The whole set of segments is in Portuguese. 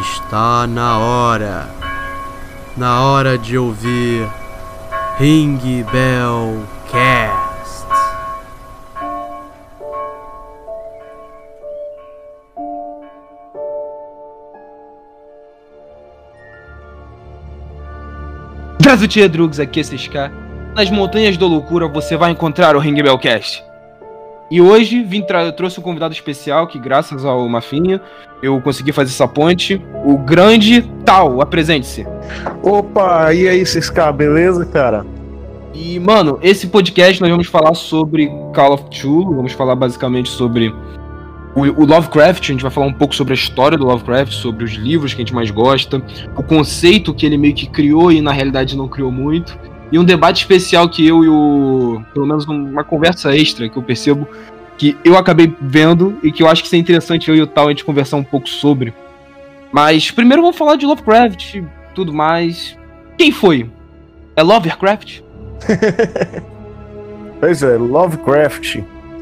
Está na hora. Na hora de ouvir Ring Bell Cast. Brazutia Drugs, aqui é. Nas montanhas da loucura você vai encontrar o Ring Bell Cast. E hoje vim eu trouxe um convidado especial que, graças ao Mafinha, eu consegui fazer essa ponte. O grande Tal, apresente-se. Opa, e aí, Cisca, beleza, cara? E, mano, esse podcast nós vamos falar sobre Call of Cthulhu, vamos falar basicamente sobre o, o Lovecraft, a gente vai falar um pouco sobre a história do Lovecraft, sobre os livros que a gente mais gosta, o conceito que ele meio que criou e na realidade não criou muito, e um debate especial que eu e o. pelo menos uma conversa extra que eu percebo que eu acabei vendo e que eu acho que seria interessante eu e o Tal a gente conversar um pouco sobre. Mas primeiro vamos falar de Lovecraft, tudo mais. Quem foi? É Lovecraft? Pois é, Lovecraft.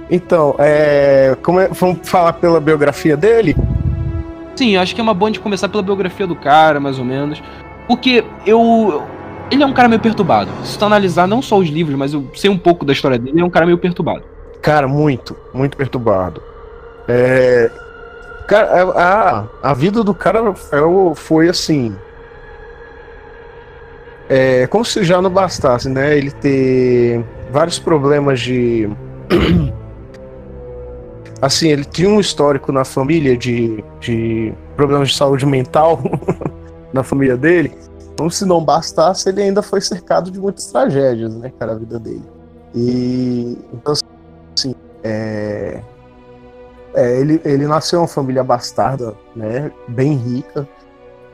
Então, é, como é- vamos falar pela biografia dele? Sim, acho que é uma boa gente começar pela biografia do cara, mais ou menos. Porque eu. Ele é um cara meio perturbado. Se tu analisar não só os livros, mas eu sei um pouco da história dele, ele é um cara meio perturbado. Cara, muito, muito perturbado. É, cara, a, a, a vida do cara ela foi assim. É, como se já não bastasse, né? Ele ter vários problemas de. Assim, ele tinha um histórico na família de, de problemas de saúde mental na família dele. Como se não bastasse, ele ainda foi cercado de muitas tragédias, né, cara, a vida dele. E então, assim, é, é, ele, ele nasceu em uma família bastarda, né, bem rica.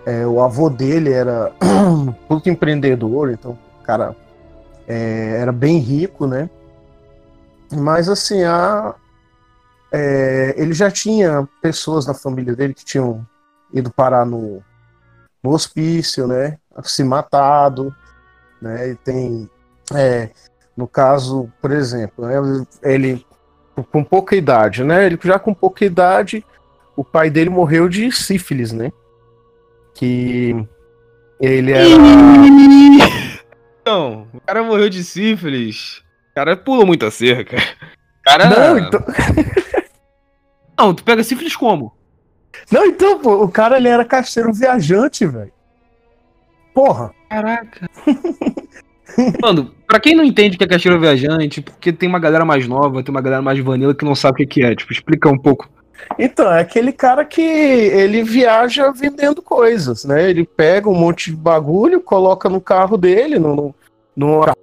É, o avô dele era muito empreendedor, então cara é, era bem rico, né? Mas assim, a, é, ele já tinha pessoas na família dele que tinham ido parar no, no hospício, né? Se matado, né? E tem, é, no caso, por exemplo, né, ele com pouca idade, né? Ele já com pouca idade, o pai dele morreu de sífilis, né? Que ele era. Não, o cara morreu de sífilis. O cara pula muita cerca. O cara. Não, então, Não, tu pega sífilis como? Não, então, pô, o cara ele era caixeiro viajante, velho. Porra. Caraca. Mano, pra quem não entende o que é caixeiro viajante, porque tem uma galera mais nova, tem uma galera mais vanilla que não sabe o que é. Tipo, explica um pouco. Então, é aquele cara que ele viaja vendendo coisas, né? Ele pega um monte de bagulho, coloca no carro dele, no, no, numa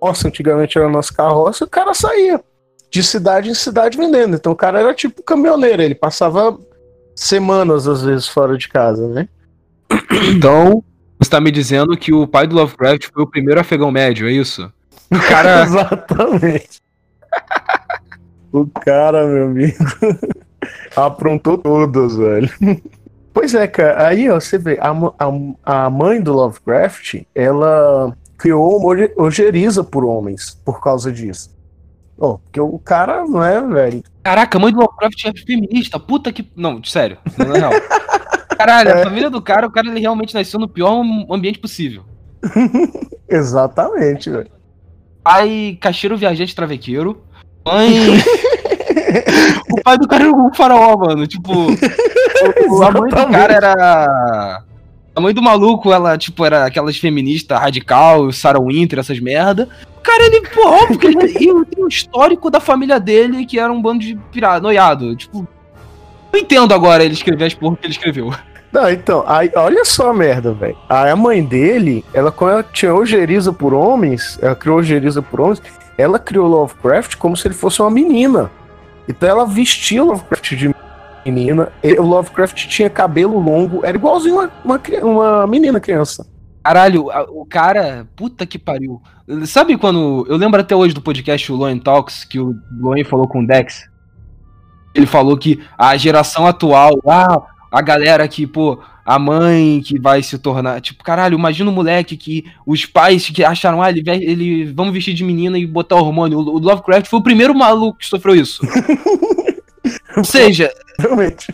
carroça, antigamente era nossa carroça, e o cara saía de cidade em cidade vendendo. Então o cara era tipo caminhoneiro, ele passava semanas às vezes fora de casa, né? Então, você tá me dizendo que o pai do Lovecraft foi o primeiro afegão médio, é isso? O cara. Exatamente. o cara, meu amigo, aprontou todas, velho. Pois é, cara, aí ó, você vê, a, a, a mãe do Lovecraft, ela criou uma ojeriza por homens por causa disso. Ó, porque o cara, não é, velho? Caraca, a mãe do Lovecraft é feminista, puta que. Não, sério, na real. Caralho, a É. família do cara, o cara ele realmente nasceu no pior ambiente possível. Exatamente, velho. Pai, caixeiro viajante travequeiro. Mãe. o pai do cara era um faraó, mano. Tipo, o- a mãe do cara era. A mãe do maluco, ela, tipo, era aquelas feministas radical, Sarah Winter, essas merda. Cara, ele, pô, óbvio que ele, tem um histórico da família dele que era um bando de pirado, noiado. Tipo, eu entendo agora ele escrever as porra que ele escreveu. Não, então, aí, olha só a merda, velho. A mãe dele, ela quando ela tinha ojeriza por homens, ela criou ojeriza por homens, ela criou Lovecraft como se ele fosse uma menina. Então ela vestia Lovecraft de menina, e o Lovecraft tinha cabelo longo, era igualzinho uma, uma, uma menina criança. Caralho, o cara, puta que pariu. Sabe quando. Eu lembro até hoje do podcast o Loen Talks, que o Loen falou com o Dex. Ele falou que a geração atual, ah, a galera que, pô, a mãe que vai se tornar. Tipo, caralho, imagina um moleque que os pais que acharam, ah, ele, ele vamos vestir de menina e botar hormônio. O o Lovecraft foi o primeiro maluco que sofreu isso. Ou seja, Realmente.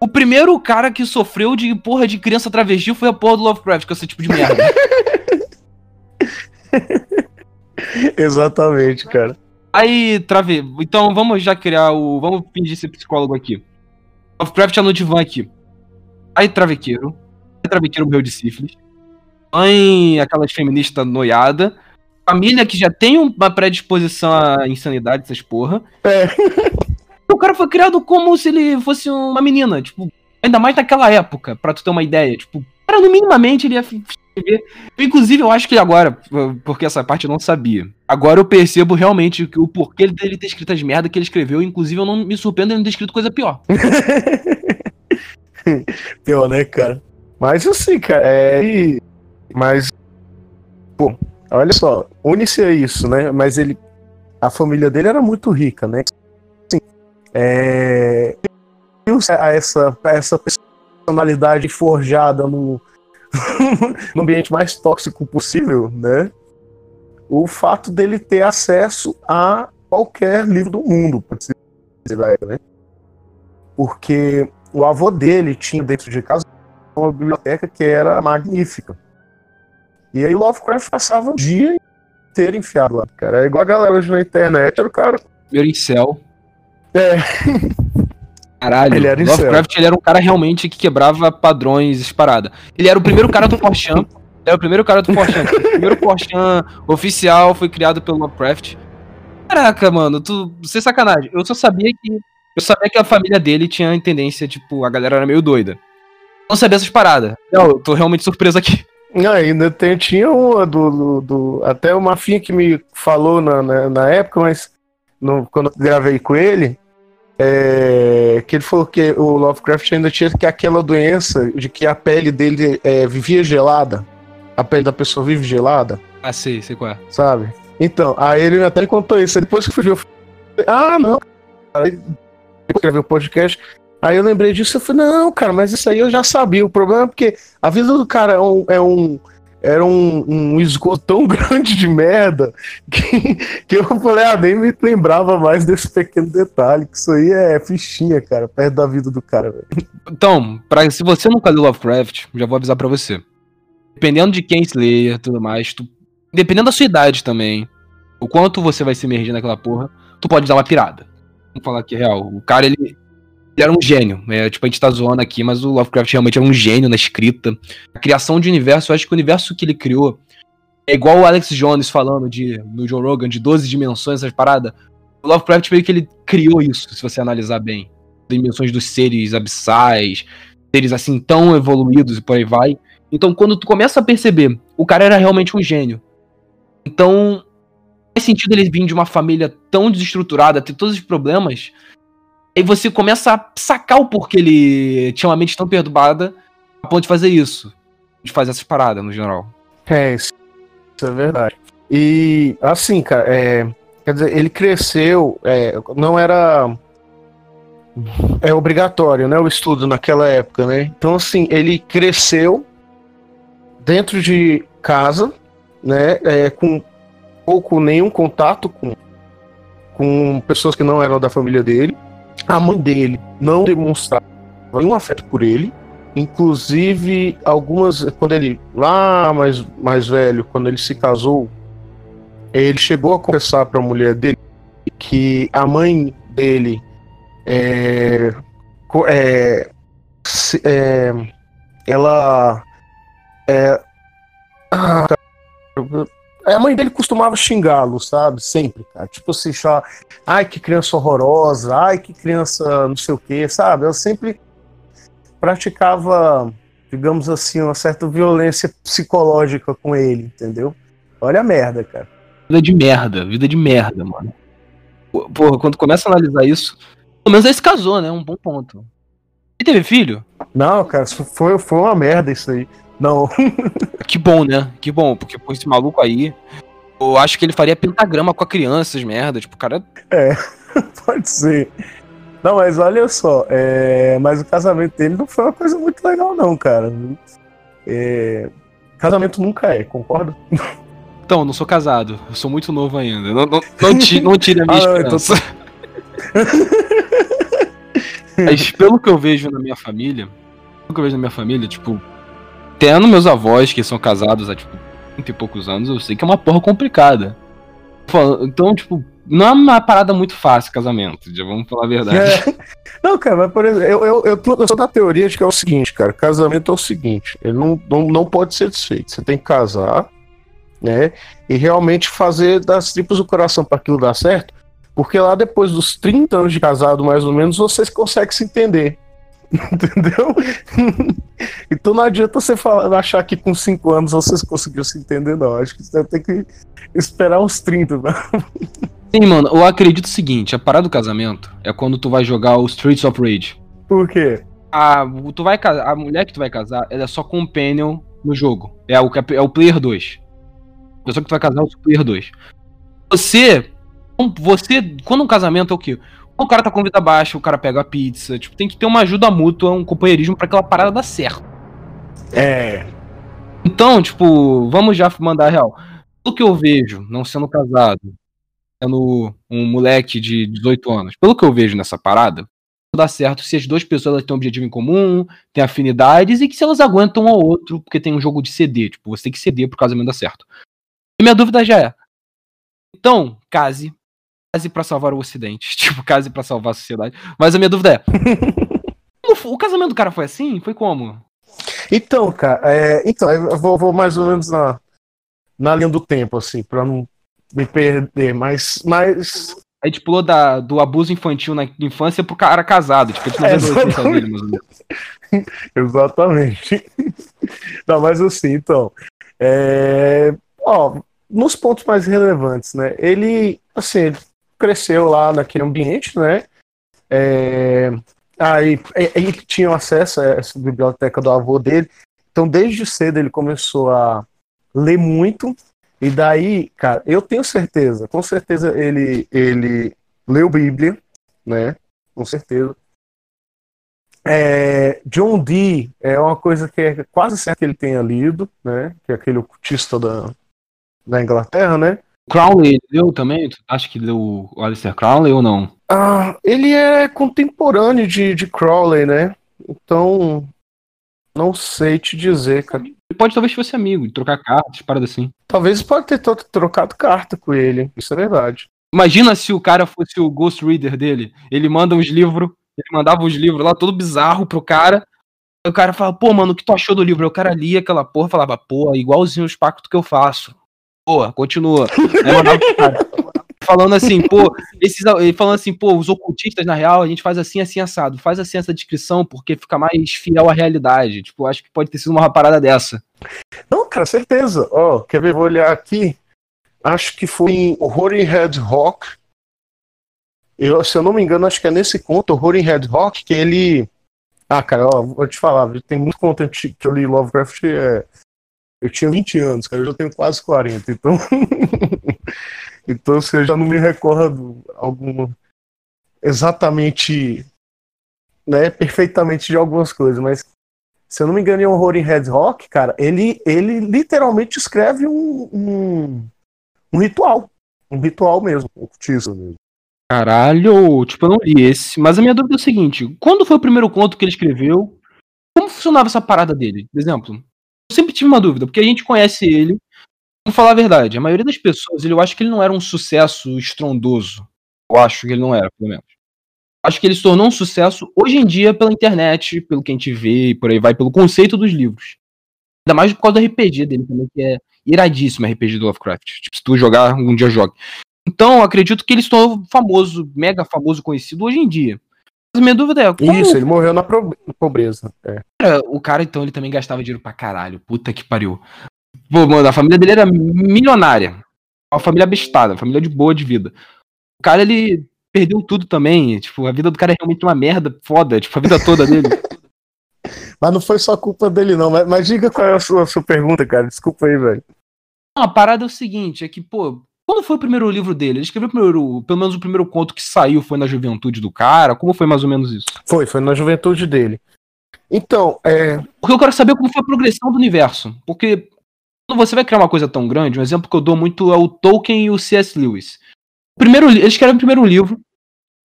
O primeiro cara que sofreu de porra de criança travesti foi a porra do Lovecraft, com esse tipo de merda. Exatamente, cara. Aí, trave... Então vamos já criar o. Vamos fingir ser psicólogo aqui. Lovecraft é no divã aqui. Aí, travequeiro. Aí, travequeiro morreu de sífilis. Mãe, aquelas feministas noiada. Família que já tem uma predisposição à insanidade, essas porra. É. O cara foi criado como se ele fosse uma menina, tipo, ainda mais naquela época, pra tu ter uma ideia. Tipo, cara, no minimamente ele ia escrever. Inclusive, eu acho que agora, porque essa parte eu não sabia. Agora eu percebo realmente o porquê dele ter escrito as merdas que ele escreveu. Inclusive, eu não me surpreendo ele ter escrito coisa pior. pior, né, cara? Mas assim, cara, é. Mas. Pô, olha só, une-se a isso, né? Mas ele. A família dele era muito rica, né? É, essa, essa personalidade forjada no, no ambiente mais tóxico possível, né? O fato dele ter acesso a qualquer livro do mundo, né? Porque o avô dele tinha dentro de casa uma biblioteca que era magnífica. E aí Lovecraft passava o dia inteiro enfiado lá, cara. É igual a galera hoje na internet, era o cara. Em céu. É. Caralho, ele era Lovecraft ele era um cara realmente que quebrava padrões disparada. Ele era o primeiro cara do Forchan. Ele era o primeiro cara do Forchan. o primeiro Forchan oficial foi criado pelo Lovecraft. Caraca, mano, tu. Sem sacanagem. Eu só sabia que. Eu sabia que a família dele tinha tendência, tipo, a galera era meio doida. Não sabia essas paradas. Não, eu tô realmente surpreso aqui. Não, ainda tem, tinha uma do, do, do, Até o Mafinha que me falou na, na, na época, mas no, quando eu gravei com ele, é, que ele falou que o Lovecraft ainda tinha que aquela doença de que a pele dele é, vivia gelada. A pele da pessoa vive gelada. Ah, sei, sei qual é. Sabe? Então, aí ele até contou isso. Depois que fugiu, eu falei, ah, não. Aí, gravei o podcast. Aí eu lembrei disso e falei, não, cara, mas isso aí eu já sabia. O problema é porque a vida do cara é um, é um era um, um esgoto tão grande de merda que, que eu falei, ah, nem me lembrava mais desse pequeno detalhe, que isso aí é fichinha, cara, perto da vida do cara, velho. Então, pra, se você nunca leu Lovecraft, já vou avisar para você. Dependendo de quem se lê e tudo mais, tu, dependendo da sua idade também, o quanto você vai se emergir naquela porra, tu pode dar uma pirada. Vamos falar aqui real. O cara, ele era um gênio. É, tipo, a gente tá zoando aqui, mas o Lovecraft realmente era um gênio na escrita. A criação de universo, eu acho que o universo que ele criou é igual o Alex Jones falando de, no John Rogan, de 12 dimensões, essas paradas. O Lovecraft meio que ele criou isso, se você analisar bem. Dimensões dos seres abissais, seres assim tão evoluídos e por aí vai. Então, quando tu começa a perceber, o cara era realmente um gênio. Então, faz sentido ele vir de uma família tão desestruturada, ter todos os problemas, Aí você começa a sacar o porquê ele tinha uma mente tão perturbada a ponto de fazer isso. De fazer essas paradas, no geral. É, isso, é verdade. E, assim, cara, é, quer dizer, ele cresceu, é, não era é obrigatório, né, o estudo naquela época, né? Então, assim, ele cresceu dentro de casa, né, é, com pouco nenhum contato com, com pessoas que não eram da família dele a mãe dele não demonstrava nenhum afeto por ele. Inclusive, algumas. Quando ele, lá mais, mais velho, quando ele se casou, ele chegou a confessar para a mulher dele que a mãe dele é, é, é ela é, ah, a mãe dele costumava xingá-lo, sabe? Sempre, cara. Tipo assim, só, ai que criança horrorosa, ai que criança não sei o que, sabe? Ela sempre praticava, digamos assim, uma certa violência psicológica com ele, entendeu? Olha a merda, cara. Vida de merda, vida de merda, mano. Porra, quando começa a analisar isso, pelo menos ele se casou, né? Um bom ponto. E teve filho? Não, cara, foi, foi uma merda isso aí. Não. que bom, né? Que bom, porque por esse maluco aí, eu acho que ele faria pentagrama com a criança, essas merda. Tipo, o cara. É, pode ser. Não, mas olha só, é... mas o casamento dele não foi uma coisa muito legal, não, cara. É... Casamento nunca é, concorda? Então, não sou casado, eu sou muito novo ainda. Não, não, não, tire, não tire a minha ah, esperança. Não, Mas pelo que eu vejo na minha família, pelo que eu vejo na minha família, tipo, tendo meus avós que são casados há, tipo, 30 e poucos anos, eu sei que é uma porra complicada. Então, tipo, não é uma parada muito fácil casamento, já vamos falar a verdade. É. Não, cara, mas por exemplo, eu, eu, eu, tô, eu sou da teoria de que é o seguinte, cara, casamento é o seguinte, ele não, não, não pode ser desfeito. Você tem que casar, né? E realmente fazer das tripas do coração para aquilo dar certo, porque lá depois dos 30 anos de casado, mais ou menos, vocês conseguem se entender. Entendeu? então não adianta você falar, achar que com 5 anos vocês conseguiram se entender, não. Acho que você tem que esperar uns 30. Né? Sim, mano, eu acredito o seguinte: a parada do casamento é quando tu vai jogar o Streets of Rage. Por quê? A, tu vai, a mulher que tu vai casar ela é só companion no jogo. É o, é o player 2. A pessoa que tu vai casar é o player 2. Você. Você. Quando um casamento é o quê? O cara tá com vida baixa, o cara pega a pizza. Tipo, tem que ter uma ajuda mútua, um companheirismo para aquela parada dar certo. É. Então, tipo, vamos já mandar a real. Pelo que eu vejo, não sendo casado, sendo um moleque de 18 anos, pelo que eu vejo nessa parada, dá certo se as duas pessoas têm um objetivo em comum, têm afinidades e que se elas aguentam um ao outro, porque tem um jogo de CD. Tipo, você tem que ceder pro casamento dar certo. E minha dúvida já é: então, case, case para salvar o Ocidente. Tipo, case para salvar a sociedade. Mas a minha dúvida é: o casamento do cara foi assim? Foi como? Então, cara, é, então, eu vou, vou, mais ou menos na, na linha do tempo, assim, pra não me perder, mas. mas... A gente pulou da, do abuso infantil na infância pro cara casado, tipo, a gente não é, dele, Exatamente. Não, mas assim, então. É... Ó, nos pontos mais relevantes, né? Ele, assim, ele cresceu lá naquele ambiente, né? É, aí ele tinha acesso a essa biblioteca do avô dele. Então, desde cedo ele começou a ler muito. E daí, cara, eu tenho certeza, com certeza ele ele leu Bíblia, né? Com certeza. É, John Dee é uma coisa que é quase certo que ele tenha lido, né? Que é aquele ocultista da, da Inglaterra, né? Crowley leu também? Acho que leu o Alistair Crowley ou não? Ah, ele é contemporâneo de, de Crowley, né? Então, não sei te dizer, cara. Ele pode talvez fosse amigo, trocar cartas, parada assim. Talvez pode ter trocado carta com ele, isso é verdade. Imagina se o cara fosse o Ghost Reader dele. Ele manda os livros, ele mandava os livros lá, todo bizarro pro cara. O cara fala, pô, mano, o que tu achou do livro? Aí o cara lia aquela porra falava, pô, igualzinho os pactos que eu faço continua. falando assim, pô, esses, falando assim, pô, os ocultistas, na real, a gente faz assim, assim, assado. Faz assim essa descrição, porque fica mais fiel à realidade. Tipo, acho que pode ter sido uma parada dessa. Não, cara, certeza. Ó, oh, quer ver? Vou olhar aqui. Acho que foi em Horror Red Rock. Eu, se eu não me engano, acho que é nesse conto, Horror Red Rock, que ele. Ah, cara, ó, vou te falar, tem muito conteúdo que eu li Lovecraft é, eu tinha 20 anos, cara, eu já tenho quase 40, então. então, assim, eu já não me recordo alguma. Exatamente. Né, perfeitamente de algumas coisas, mas se eu não me engano, em Horror em Red Rock, cara, ele, ele literalmente escreve um, um, um ritual. Um ritual mesmo, um ocultismo mesmo. Caralho, tipo, eu não li esse. Mas a minha dúvida é o seguinte: quando foi o primeiro conto que ele escreveu? Como funcionava essa parada dele? Por exemplo, sempre tive uma dúvida, porque a gente conhece ele. Vamos falar a verdade, a maioria das pessoas, ele, eu acho que ele não era um sucesso estrondoso. Eu acho que ele não era, pelo menos. Acho que ele se tornou um sucesso hoje em dia pela internet, pelo que a gente vê e por aí vai, pelo conceito dos livros. Ainda mais por causa do RPG dele também, que é iradíssimo RPG do Lovecraft. Tipo, se tu jogar, um dia jogue. Então, acredito que ele se tornou famoso, mega famoso, conhecido hoje em dia. Minha dúvida é. Como... Isso, ele morreu na pobreza. É. Cara, o cara, então, ele também gastava dinheiro pra caralho. Puta que pariu. Pô, mano, a família dele era milionária. Uma família bestada, uma família de boa de vida. O cara, ele perdeu tudo também. Tipo, a vida do cara é realmente uma merda foda. Tipo, a vida toda dele. mas não foi só culpa dele, não. Mas, mas diga qual é a sua, a sua pergunta, cara. Desculpa aí, velho. A parada é o seguinte, é que, pô, quando foi o primeiro livro dele? Ele escreveu primeiro, pelo menos o primeiro conto que saiu foi na juventude do cara? Como foi mais ou menos isso? Foi, foi na juventude dele. Então, é. Porque eu quero saber como foi a progressão do universo. Porque quando você vai criar uma coisa tão grande, um exemplo que eu dou muito é o Tolkien e o C.S. Lewis. Primeiro, eles escrevem o primeiro livro,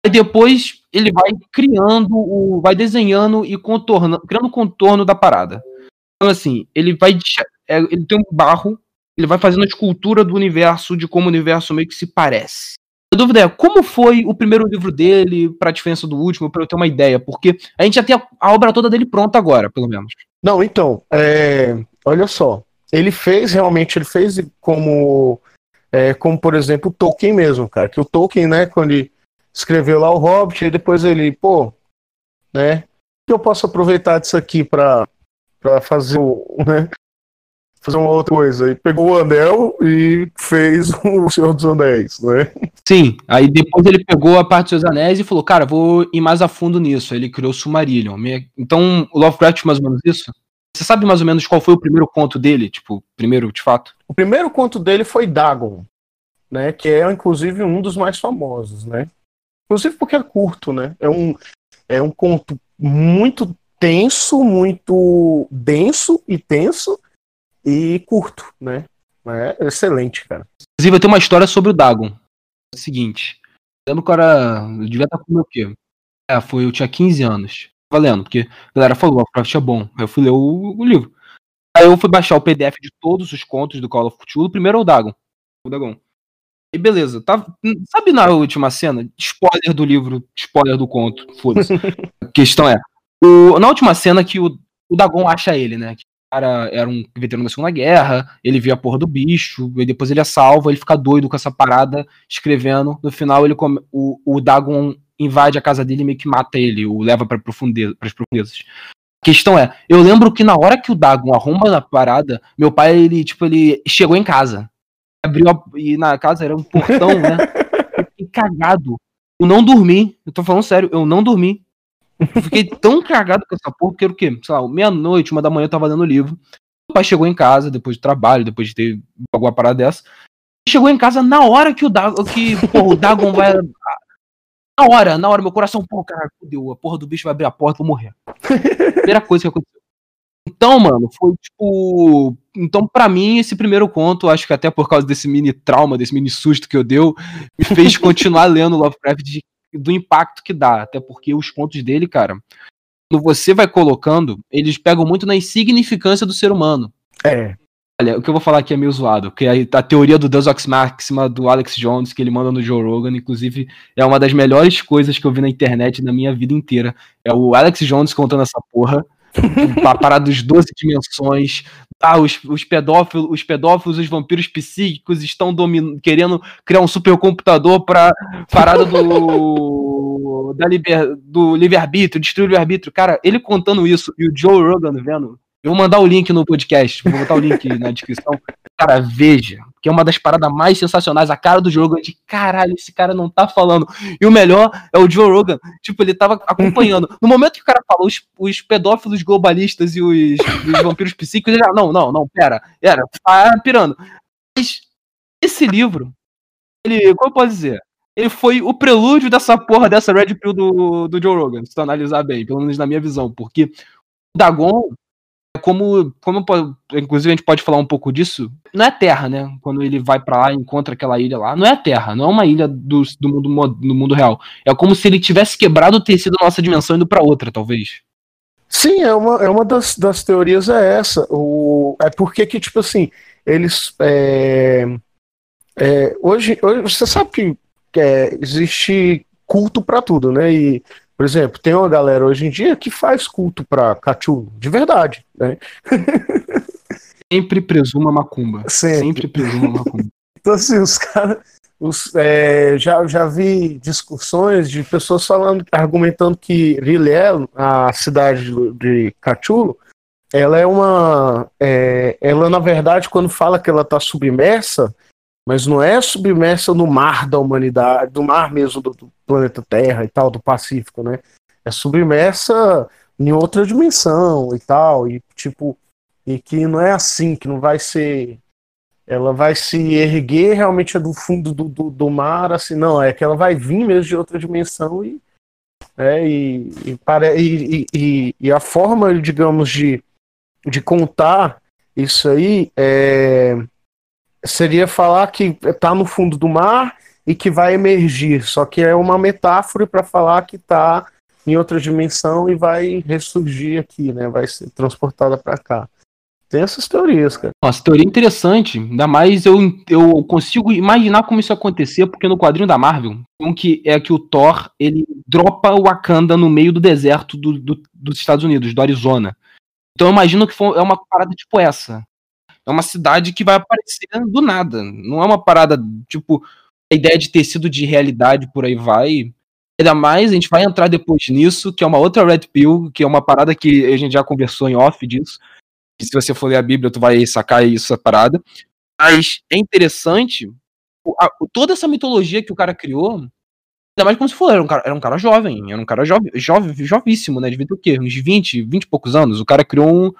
E depois ele vai criando, o, vai desenhando e contornando, criando o contorno da parada. Então, assim, ele vai. É, ele tem um barro, ele vai fazendo a escultura do universo, de como o universo meio que se parece. A dúvida é, como foi o primeiro livro dele, pra diferença do último, pra eu ter uma ideia? Porque a gente já tem a, a obra toda dele pronta agora, pelo menos. Não, então, é, olha só. Ele fez, realmente, ele fez como, é, como por exemplo, o Tolkien mesmo, cara. Que o Tolkien, né, quando ele escreveu lá o Hobbit, e depois ele, pô, né, que eu posso aproveitar disso aqui pra fazer, né, fazer uma outra coisa. E pegou o anel e fez o Senhor dos Anéis, né? Sim, aí depois ele pegou a parte dos anéis e falou, cara, vou ir mais a fundo nisso. Aí ele criou o Silmarillion. Então, o Lovecraft mais ou menos isso? Você sabe mais ou menos qual foi o primeiro conto dele? Tipo, primeiro, de fato? O primeiro conto dele foi Dagon, né? Que é, inclusive, um dos mais famosos, né? Inclusive porque é curto, né? É um, é um conto muito tenso, muito denso e tenso, e curto, né? É excelente, cara. Inclusive, eu tenho uma história sobre o Dagon. É o seguinte. Lembro que eu era. Eu devia estar com o meu quê? É, foi, eu tinha 15 anos. Valendo, porque a galera falou, o Warcraft é bom. Aí eu fui ler o, o, livro. Aí eu fui baixar o PDF de todos os contos do Call of Cthulhu. Primeiro é o Dagon. O Dagon. E beleza, tá, sabe na última cena? Spoiler do livro, spoiler do conto. Foda-se. a questão é: o, na última cena que o, o Dagon acha ele, né? Que cara era um veterano da Segunda Guerra, ele vê a porra do bicho, e depois ele é salvo, ele fica doido com essa parada, escrevendo. No final, ele come, o, o Dagon invade a casa dele e meio que mata ele, o leva para profundeza, as profundezas. A questão é, eu lembro que na hora que o Dagon arromba na parada, meu pai, ele, tipo, ele chegou em casa. Abriu a, e na casa era um portão, né? Eu fiquei cagado. Eu não dormi. Eu tô falando sério, eu não dormi. Eu fiquei tão cagado com essa porra que era o quê? Sei lá, meia-noite, uma da manhã eu tava lendo livro. Meu pai chegou em casa, depois do trabalho, depois de ter alguma parada dessa. Chegou em casa na hora que o Dagon, que, porra, o Dagon vai. Na hora, na hora, meu coração, pô, cara, fudeu, a porra do bicho vai abrir a porta, vou morrer. Primeira coisa que aconteceu. Então, mano, foi tipo. Então, para mim, esse primeiro conto, acho que até por causa desse mini trauma, desse mini susto que eu deu, me fez continuar lendo Lovecraft de do impacto que dá. Até porque os contos dele, cara, quando você vai colocando, eles pegam muito na insignificância do ser humano. É. Olha, o que eu vou falar aqui é meio zoado, porque a, a teoria do Deus Ex Maxima do Alex Jones, que ele manda no Joe Rogan, inclusive, é uma das melhores coisas que eu vi na internet na minha vida inteira. É o Alex Jones contando essa porra. a parada dos 12 dimensões, ah, os, os, pedófilos, os pedófilos, os vampiros psíquicos estão querendo criar um supercomputador para parada do da liber... do livre-arbítrio, destruir o livre-arbítrio. Cara, ele contando isso e o Joe Rogan vendo. Eu vou mandar o link no podcast, vou botar o link na descrição. Cara, veja, que é uma das paradas mais sensacionais. A cara do Joe Rogan de caralho, esse cara não tá falando. E o melhor é o Joe Rogan, tipo, ele tava acompanhando. No momento que o cara fala os, os pedófilos globalistas e os, os vampiros psíquicos, ele, ah, não, não, não, pera, era, tá pirando. Mas esse livro, ele, como eu posso dizer? Ele foi o prelúdio dessa porra, dessa Red Pill do, do Joe Rogan, se tu analisar bem, pelo menos na minha visão, porque o Dagon como, como inclusive a gente pode falar um pouco disso, não é terra, né? Quando ele vai para lá e encontra aquela ilha lá, não é terra, não é uma ilha do, do, mundo, do mundo real. É como se ele tivesse quebrado o tecido da nossa dimensão indo para outra, talvez. Sim, é uma, é uma das, das teorias é essa. O, é porque que, tipo assim, eles. É, é, hoje, hoje, você sabe que é, existe culto para tudo, né? E por exemplo, tem uma galera hoje em dia que faz culto pra Cthulhu, de verdade, né? Sempre presuma macumba. Sempre, Sempre presuma macumba. então, assim, os caras. É, já, já vi discussões de pessoas falando, argumentando que Rilel, a cidade de Cthulhu, ela é uma. É, ela, na verdade, quando fala que ela está submersa, mas não é submersa no mar da humanidade, do mar mesmo do, do planeta Terra e tal, do Pacífico, né? É submersa em outra dimensão e tal, e tipo, e que não é assim, que não vai ser. Ela vai se erguer realmente do fundo do, do, do mar, assim, não, é que ela vai vir mesmo de outra dimensão e. É, e, e, e, e, e a forma, digamos, de, de contar isso aí é seria falar que está no fundo do mar e que vai emergir, só que é uma metáfora para falar que está em outra dimensão e vai ressurgir aqui, né? Vai ser transportada para cá. Tem essas teorias, cara. Nossa, teoria interessante. Ainda mais eu, eu consigo imaginar como isso acontecer, porque no quadrinho da Marvel, um que é que o Thor ele dropa o Wakanda no meio do deserto do, do, dos Estados Unidos, do Arizona. Então eu imagino que foi, é uma parada tipo essa. É uma cidade que vai aparecer do nada. Não é uma parada, tipo, a ideia de ter sido de realidade por aí vai. Ainda mais, a gente vai entrar depois nisso, que é uma outra Red Pill, que é uma parada que a gente já conversou em off disso que se você for ler a Bíblia, tu vai sacar isso, essa parada. Mas é interessante a, toda essa mitologia que o cara criou, ainda mais como se for, era um cara, era um cara jovem, era um cara jovem, jovem, jovíssimo, né? Devia ter o quê? Uns 20, 20 e poucos anos. O cara criou um,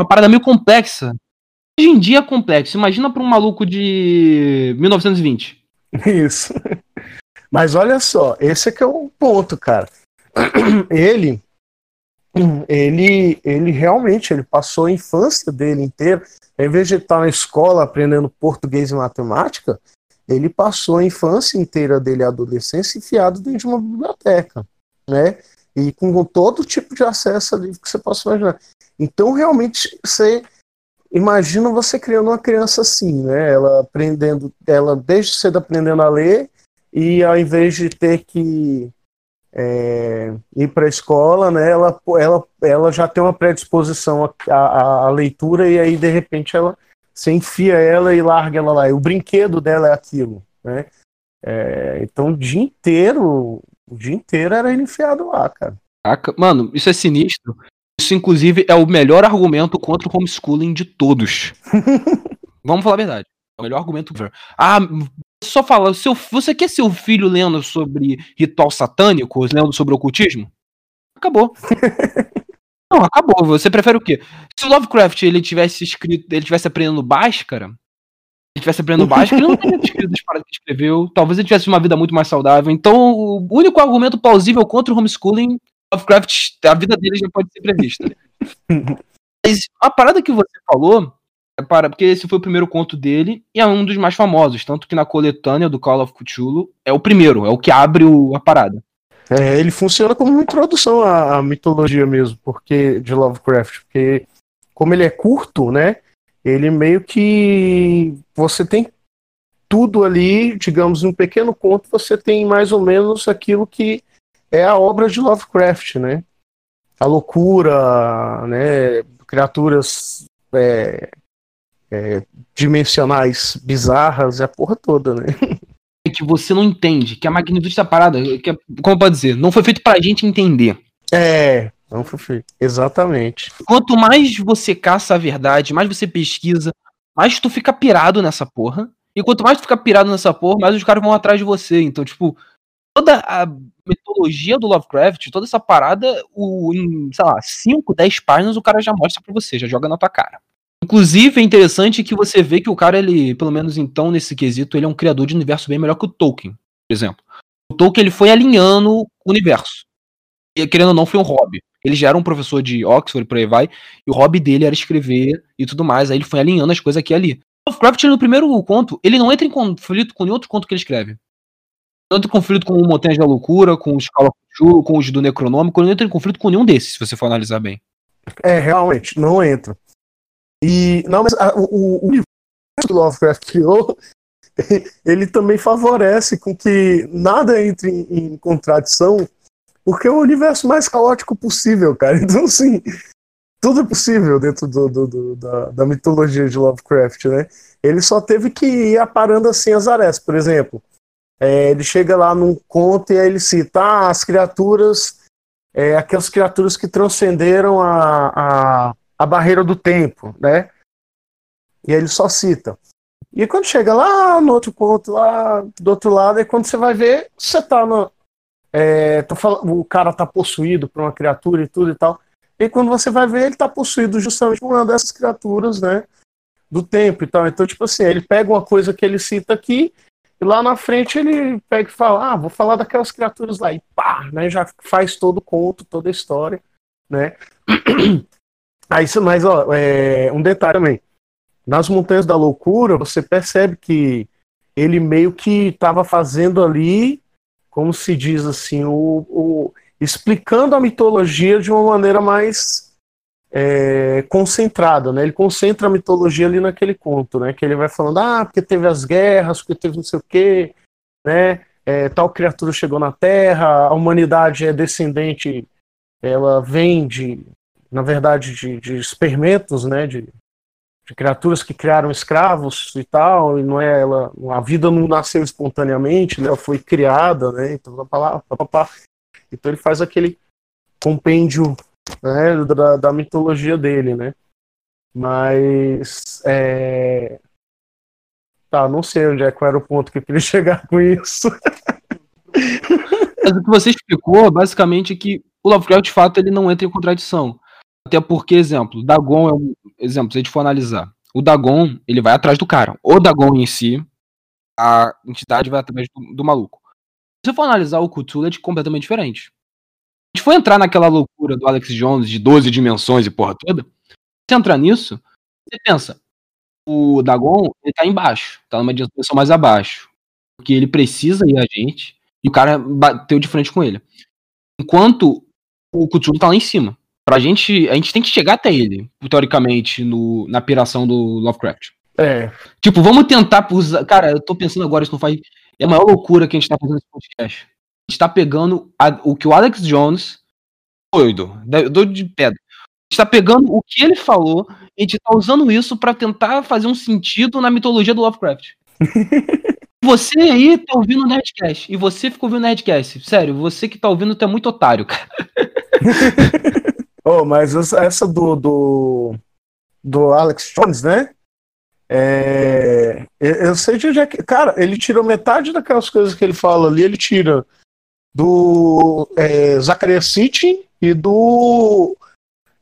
uma parada meio complexa. Hoje em dia é complexo. Imagina pra um maluco de 1920. Isso. Mas olha só, esse é que é o ponto, cara. Ele ele, ele realmente ele passou a infância dele inteira, em vez de estar na escola aprendendo português e matemática, ele passou a infância inteira dele, a adolescência, enfiado dentro de uma biblioteca, né? E com todo tipo de acesso a livro que você possa imaginar. Então, realmente, você imagina você criando uma criança assim, né? Ela aprendendo, ela desde cedo aprendendo a ler, e ao invés de ter que é, ir para a escola, né, ela, ela, ela já tem uma predisposição à, leitura e aí de repente ela se enfia ela e larga ela lá. E o brinquedo dela é aquilo, né? É, então o dia inteiro, o dia inteiro era ele enfiado lá, cara. Mano, isso é sinistro. Isso, inclusive, é o melhor argumento contra o homeschooling de todos. Vamos falar a verdade. É o melhor argumento. Ah, só fala, seu, você quer seu filho lendo sobre ritual satânico, lendo sobre ocultismo? Acabou. Não, acabou. Você prefere o quê? Se o Lovecraft ele tivesse escrito, ele tivesse aprendendo Bhaskara, ele tivesse aprendendo Bhaskara, ele não teria escrito as paradas que escreveu. Talvez ele tivesse uma vida muito mais saudável. Então, o único argumento plausível contra o homeschooling, Lovecraft, a vida dele já pode ser prevista. Mas a parada que você falou é para, porque esse foi o primeiro conto dele e é um dos mais famosos, tanto que na coletânea do Call of Cthulhu é o primeiro, é o que abre o, a parada. É, ele funciona como uma introdução à, à, mitologia mesmo, porque de Lovecraft, porque como ele é curto, né? Ele meio que você tem tudo ali, digamos, em um pequeno conto, você tem mais ou menos aquilo que é a obra de Lovecraft, né? A loucura, né? Criaturas é, é, dimensionais bizarras, é a porra toda, né? É que você não entende, que a magnitude da parada, que é, como pode dizer, não foi feito pra gente entender. É, não foi feito. Exatamente. Quanto mais você caça a verdade, mais você pesquisa, mais tu fica pirado nessa porra. E quanto mais tu fica pirado nessa porra, mais os caras vão atrás de você. Então, tipo, toda a mitologia do Lovecraft, toda essa parada, o, em, sei lá, 5, 10 páginas, o cara já mostra pra você, já joga na tua cara. Inclusive, é interessante que você vê que o cara, ele, pelo menos então, nesse quesito, ele é um criador de universo bem melhor que o Tolkien, por exemplo. O Tolkien, ele foi alinhando o universo. E, querendo ou não, foi um hobby. Ele já era um professor de Oxford, por aí vai, e o hobby dele era escrever e tudo mais. Aí ele foi alinhando as coisas aqui e ali. Lovecraft, no primeiro conto, ele não entra em conflito com nenhum outro conto que ele escreve. Não entra em conflito com o Montanhas da Loucura, com os Call of com os do Necronômico, não entra em conflito com nenhum desses, se você for analisar bem. É, realmente, não entra. E não, mas a, o, o universo que Lovecraft criou, ele também favorece com que nada entre em, em contradição, porque é o universo mais caótico possível, cara. Então, assim, tudo é possível dentro do, do, do da, da, mitologia de Lovecraft, né? Ele só teve que ir aparando assim as arestas. Por exemplo, é, ele chega lá num conto e aí ele cita ah, as criaturas, é, aquelas criaturas que transcenderam a, a, a barreira do tempo, né? E ele só cita. E quando chega lá no outro ponto, lá do outro lado, é quando você vai ver, você tá no. É, falando, o cara tá possuído por uma criatura e tudo e tal. E quando você vai ver, ele tá possuído justamente por uma dessas criaturas, né? Do tempo e tal. Então, tipo assim, ele pega uma coisa que ele cita aqui, e lá na frente ele pega e fala: Ah, vou falar daquelas criaturas lá. E pá, né? Já faz todo o conto, toda a história, né? Aí, mas, ó, é, um detalhe também. Nas Montanhas da Loucura, você percebe que ele meio que estava fazendo ali, como se diz assim, o, o, explicando a mitologia de uma maneira mais é, concentrada, né? Ele concentra a mitologia ali naquele conto, né? Que ele vai falando, ah, porque teve as guerras, porque teve não sei o quê, né? É, tal criatura chegou na Terra, a humanidade é descendente, ela vem de, na verdade, de, de experimentos, né? De, de criaturas que criaram escravos e tal, e não é ela, a vida não nasceu espontaneamente, né? Ela foi criada, né? Então, pá, pá, pá, então ele faz aquele compêndio né, da, da mitologia dele, né? Mas é... tá, não sei onde é qual era o ponto que eu queria chegar com isso. Mas o que você explicou, basicamente, é que o Lovecraft, de fato, ele não entra em contradição. Até porque, exemplo, Dagon é um exemplo, se a gente for analisar. O Dagon, ele vai atrás do cara. O Dagon em si, a entidade vai atrás do, do maluco. Se você for analisar o Cthulhu, é completamente diferente. Gente for entrar naquela loucura do Alex Jones de 12 dimensões e porra toda, se entrar nisso, você pensa, o Dagon, ele tá embaixo, tá numa dimensão mais abaixo. Porque ele precisa ir a gente, e o cara bateu de frente com ele. Enquanto o Cthulhu tá lá em cima. Pra gente, a gente tem que chegar até ele, teoricamente, no, na piração do Lovecraft. É. Tipo, vamos tentar usar. Cara, eu tô pensando agora, isso não faz. É a maior loucura que a gente tá fazendo nesse podcast. A gente tá pegando a, o que o Alex Jones. Doido, doido de pedra. A gente tá pegando o que ele falou, a gente tá usando isso para tentar fazer um sentido na mitologia do Lovecraft. Você aí tá ouvindo o Nerdcast. E você ficou ouvindo o Nerdcast. Sério, você que tá ouvindo, é muito otário, cara. Oh, mas essa do, do, do Alex Jones, né? É, eu sei de onde é que. Cara, ele tirou metade daquelas coisas que ele fala ali, ele tira do é, Zacarias City e do.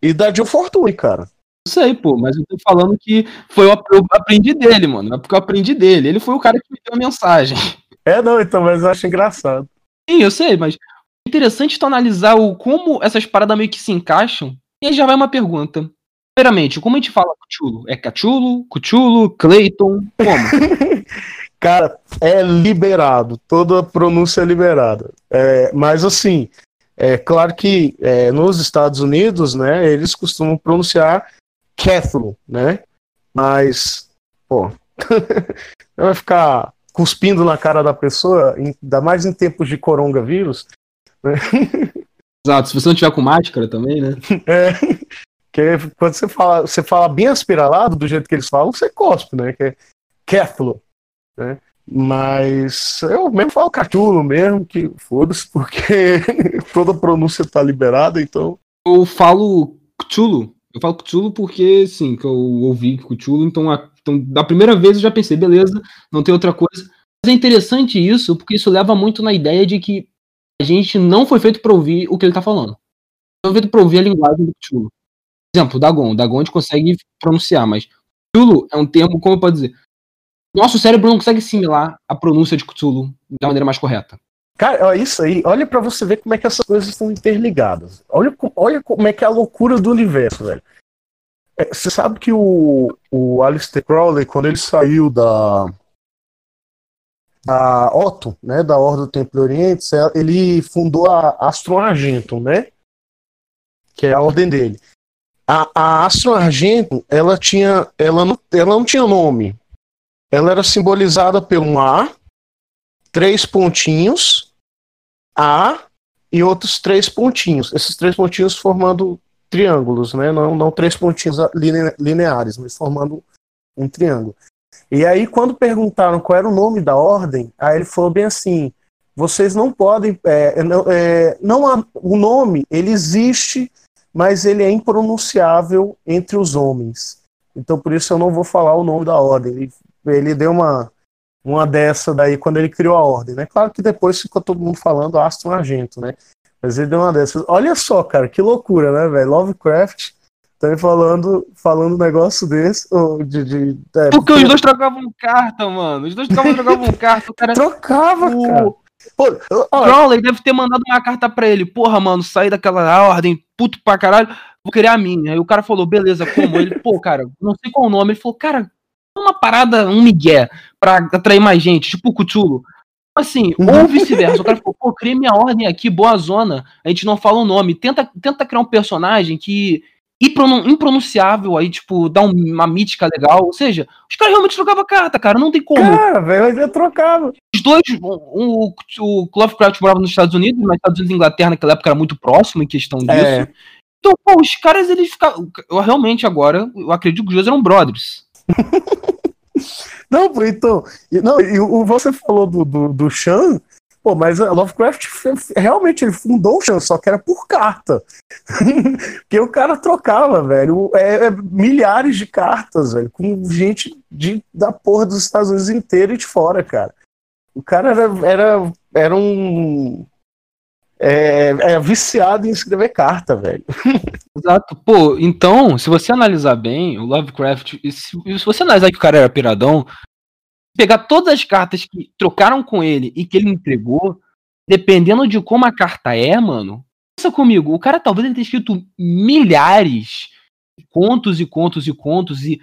E da Jill Fortune, cara. Não sei, pô, mas eu tô falando que foi eu aprendi dele, mano. É porque eu aprendi dele. Ele foi o cara que me deu a mensagem. É, não, então, mas eu acho engraçado. Sim, eu sei, mas interessante tu analisar o, como essas paradas meio que se encaixam. E aí já vai uma pergunta. Primeiramente, como a gente fala Cuchulo? É Cachulo, Cuchulo, Clayton? Como? Cara, é liberado. Toda pronúncia é liberada. É, mas assim, é claro que é, nos Estados Unidos, né, eles costumam pronunciar Cathro, né? Mas, pô, vai ficar cuspindo na cara da pessoa, ainda mais em tempos de coronavírus, né? Exato, se você não tiver com máscara também, né? É. Que quando você fala, você fala bem aspiralado, do jeito que eles falam, você cospe, né? Que é Cathlo, né? Mas eu mesmo falo Catulo mesmo, que foda-se, porque toda pronúncia tá liberada, então. Eu falo Cthulhu. Eu falo Cthulhu porque, sim, que eu ouvi Cthulhu, então, a, então da primeira vez eu já pensei, beleza, não tem outra coisa. Mas é interessante isso, porque isso leva muito na ideia de que a gente não foi feito para ouvir o que ele tá falando. Foi feito para ouvir a linguagem do Cthulhu. Por exemplo, Dagon. Dagon a gente consegue pronunciar, mas Cthulhu é um termo, como eu posso dizer? Nosso cérebro não consegue assimilar a pronúncia de Cthulhu da maneira mais correta. Cara, olha isso aí. Olha para você ver como é que essas coisas estão interligadas. Olha, olha como é que é a loucura do universo, velho. É, você sabe que o, o Alistair Crowley, quando ele saiu da, a Otto, né, da Ordem do Templo Oriente, ele fundou a Astro Argentum, né, que é a ordem dele. A, a Astro Argentum, ela tinha, ela não, ela não tinha nome. Ela era simbolizada pelo A, três pontinhos, A e outros três pontinhos. Esses três pontinhos formando triângulos, né? Não, não três pontinhos lineares, mas formando um triângulo. E aí, quando perguntaram qual era o nome da ordem, aí ele falou bem assim: vocês não podem. É, não, é, não há, o nome, ele existe, mas ele é impronunciável entre os homens. Então, por isso eu não vou falar o nome da ordem. Ele, ele deu uma, uma dessa daí quando ele criou a ordem, né? Claro que depois ficou todo mundo falando Aston Argento, né? Mas ele deu uma dessas. Olha só, cara, que loucura, né, velho? Lovecraft Tá falando, falando um negócio desse. Ou de, de é, porque, os dois trocavam carta, mano. Os dois trocavam, trocavam carta. O cara, Trocava, o... cara. Pô, Crowley deve ter mandado uma carta pra ele. Porra, mano, saí daquela ordem, puto pra caralho, vou querer a minha. Aí o cara falou, beleza, como? Ele, pô, cara, não sei qual o nome. Ele falou, cara, uma parada, um migué, pra atrair mais gente, tipo o Cthulhu. Assim, Uhum. ou vice-versa. O cara ficou, pô, criei minha ordem aqui, boa zona. A gente não fala o nome. Tenta, tenta criar um personagem que. impronun- impronunciável, aí, tipo, dá um- uma mítica legal. Ou seja, os caras realmente trocavam carta, cara. Não tem como. Cara, velho, mas eu trocava. Os dois, o, o, o Lovecraft morava nos Estados Unidos, mas Estados Unidos e Inglaterra naquela época era muito próximo em questão disso. É. Então, pô, os caras, eles ficavam. Eu realmente agora, eu acredito que os dois eram brothers. Não, então. Não, e você falou do, do, do Chan, pô, mas a Lovecraft realmente ele fundou o Chan, só que era por carta. Porque o cara trocava, velho, é, é milhares de cartas, velho, com gente de, da porra dos Estados Unidos inteiro e de fora, cara. O cara era, era, era um. É, é viciado em escrever carta, velho. Exato. Pô, então, se você analisar bem, o Lovecraft, e se, e se você analisar que o cara era piradão, pegar todas as cartas que trocaram com ele e que ele entregou, dependendo de como a carta é, mano, pensa comigo, o cara talvez ele tenha escrito milhares de contos e contos e contos e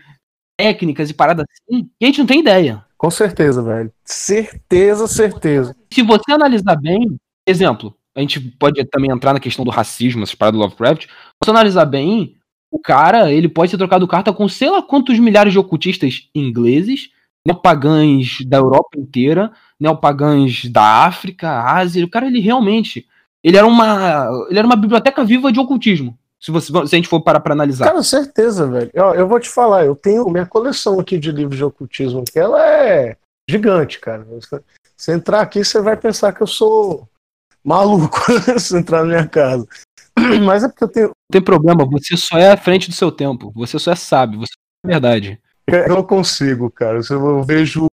técnicas e paradas assim, e a gente não tem ideia. Com certeza, velho. Certeza, certeza. Se você analisar bem, exemplo, a gente pode também entrar na questão do racismo, essas paradas do Lovecraft. Se analisar bem, o cara, ele pode ter trocado carta com sei lá quantos milhares de ocultistas ingleses, neopagãs da Europa inteira, neopagãs da África, Ásia. O cara, ele realmente, ele era uma, ele era uma biblioteca viva de ocultismo. Se, você, se a gente for parar pra analisar. Cara, certeza, velho. Ó, eu vou te falar, eu tenho minha coleção aqui de livros de ocultismo, que ela é gigante, cara. Se entrar aqui, você vai pensar que eu sou maluco se entrar na minha casa. Mas é porque eu tenho. Não tem problema, você só é à frente do seu tempo. Você só é sábio, você é verdade. Eu não consigo, cara. Se eu vejo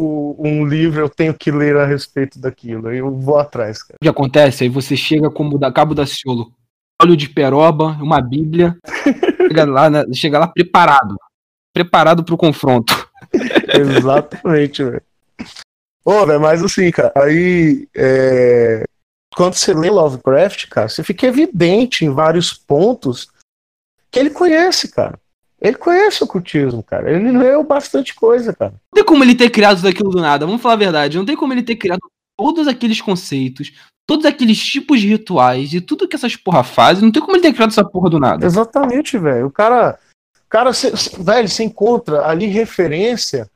um livro, eu tenho que ler a respeito daquilo. Aí eu vou atrás, cara. O que acontece? Aí você chega como da Cabo da Ciolo, óleo de peroba, uma bíblia, chega lá, né, chega lá preparado. Preparado pro confronto. Exatamente, velho. Ô, velho, mas assim, cara, aí. é, Quando você lê Lovecraft, cara, você fica evidente em vários pontos que ele conhece, cara. Ele conhece o ocultismo, cara. Ele leu bastante coisa, cara. Não tem como ele ter criado tudo aquilo do nada, vamos falar a verdade. Não tem como ele ter criado todos aqueles conceitos, todos aqueles tipos de rituais e tudo que essas porra fazem. Não tem como ele ter criado essa porra do nada. Exatamente, velho. O cara. Cara, cê- cê- velho, você encontra ali referência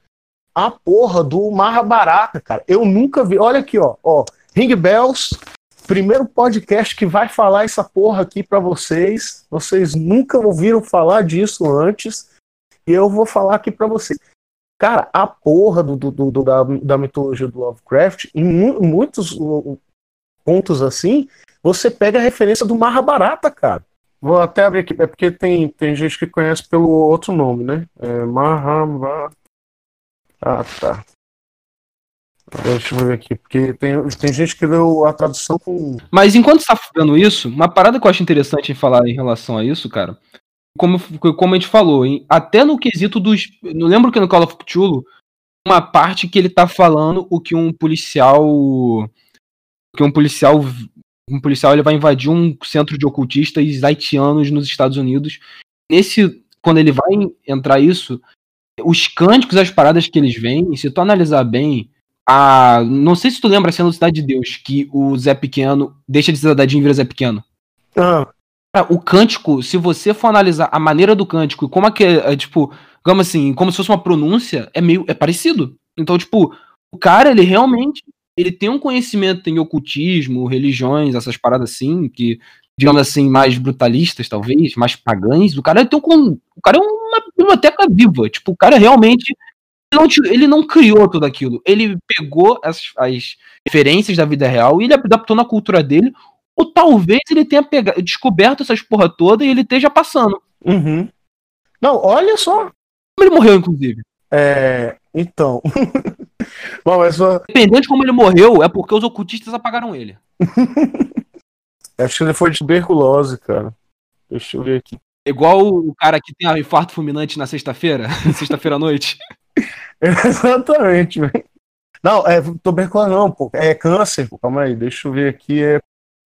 à porra do Mahabharata, cara. Eu nunca vi. Olha aqui, ó. ó Ring Bells, primeiro podcast que vai falar essa porra aqui pra vocês. Vocês nunca ouviram falar disso antes. E eu vou falar aqui pra vocês. Cara, a porra do, do- do- da, da mitologia do Lovecraft, em mu- muitos pontos assim, você pega a referência do Mahabharata, cara. Vou até abrir aqui, é porque tem, tem gente que conhece pelo outro nome, né? É Mahabharata. Ah, tá. Deixa eu ver aqui, porque tem, tem gente que leu a tradução com. Mas enquanto você tá vendo isso, uma parada que eu acho interessante em falar em relação a isso, cara, como, como a gente falou, em- até no quesito dos. Não lembro que no Call of Cthulhu, uma parte que ele tá falando o que um policial. Que um policial. Um policial ele vai invadir um centro de ocultistas haitianos nos Estados Unidos. Nesse. Quando ele vai entrar isso, os cânticos, as paradas que eles veem, se tu analisar bem, a. Não sei se tu lembra a cena do Cidade de Deus, que o Zé Pequeno deixa de ser Dadinho e vira Zé Pequeno. Ah, o cântico, se você for analisar a maneira do cântico e como é que é, é, tipo, digamos assim, como se fosse uma pronúncia, é meio é parecido. Então, tipo, o cara, ele realmente ele tem um conhecimento em ocultismo, religiões, essas paradas assim, que digamos assim, mais brutalistas, talvez, mais pagãs. O cara tem um, o cara é uma biblioteca viva, tipo, o cara realmente não, ele não criou tudo aquilo. Ele pegou as, as referências da vida real e ele adaptou na cultura dele. Ou talvez ele tenha pega- descoberto essas porra toda e ele esteja passando. uhum. Não, olha só. Como ele morreu, inclusive. É, então. Bom, mas só, Dependendo de como ele morreu, é porque os ocultistas apagaram ele. acho que ele foi de tuberculose, cara. Deixa eu ver aqui. Igual o cara que tem a infarto fulminante na sexta-feira, sexta-feira à noite. Exatamente, velho. Não, é tuberculose não, pô. É câncer. Pô. Calma aí, deixa eu ver aqui. É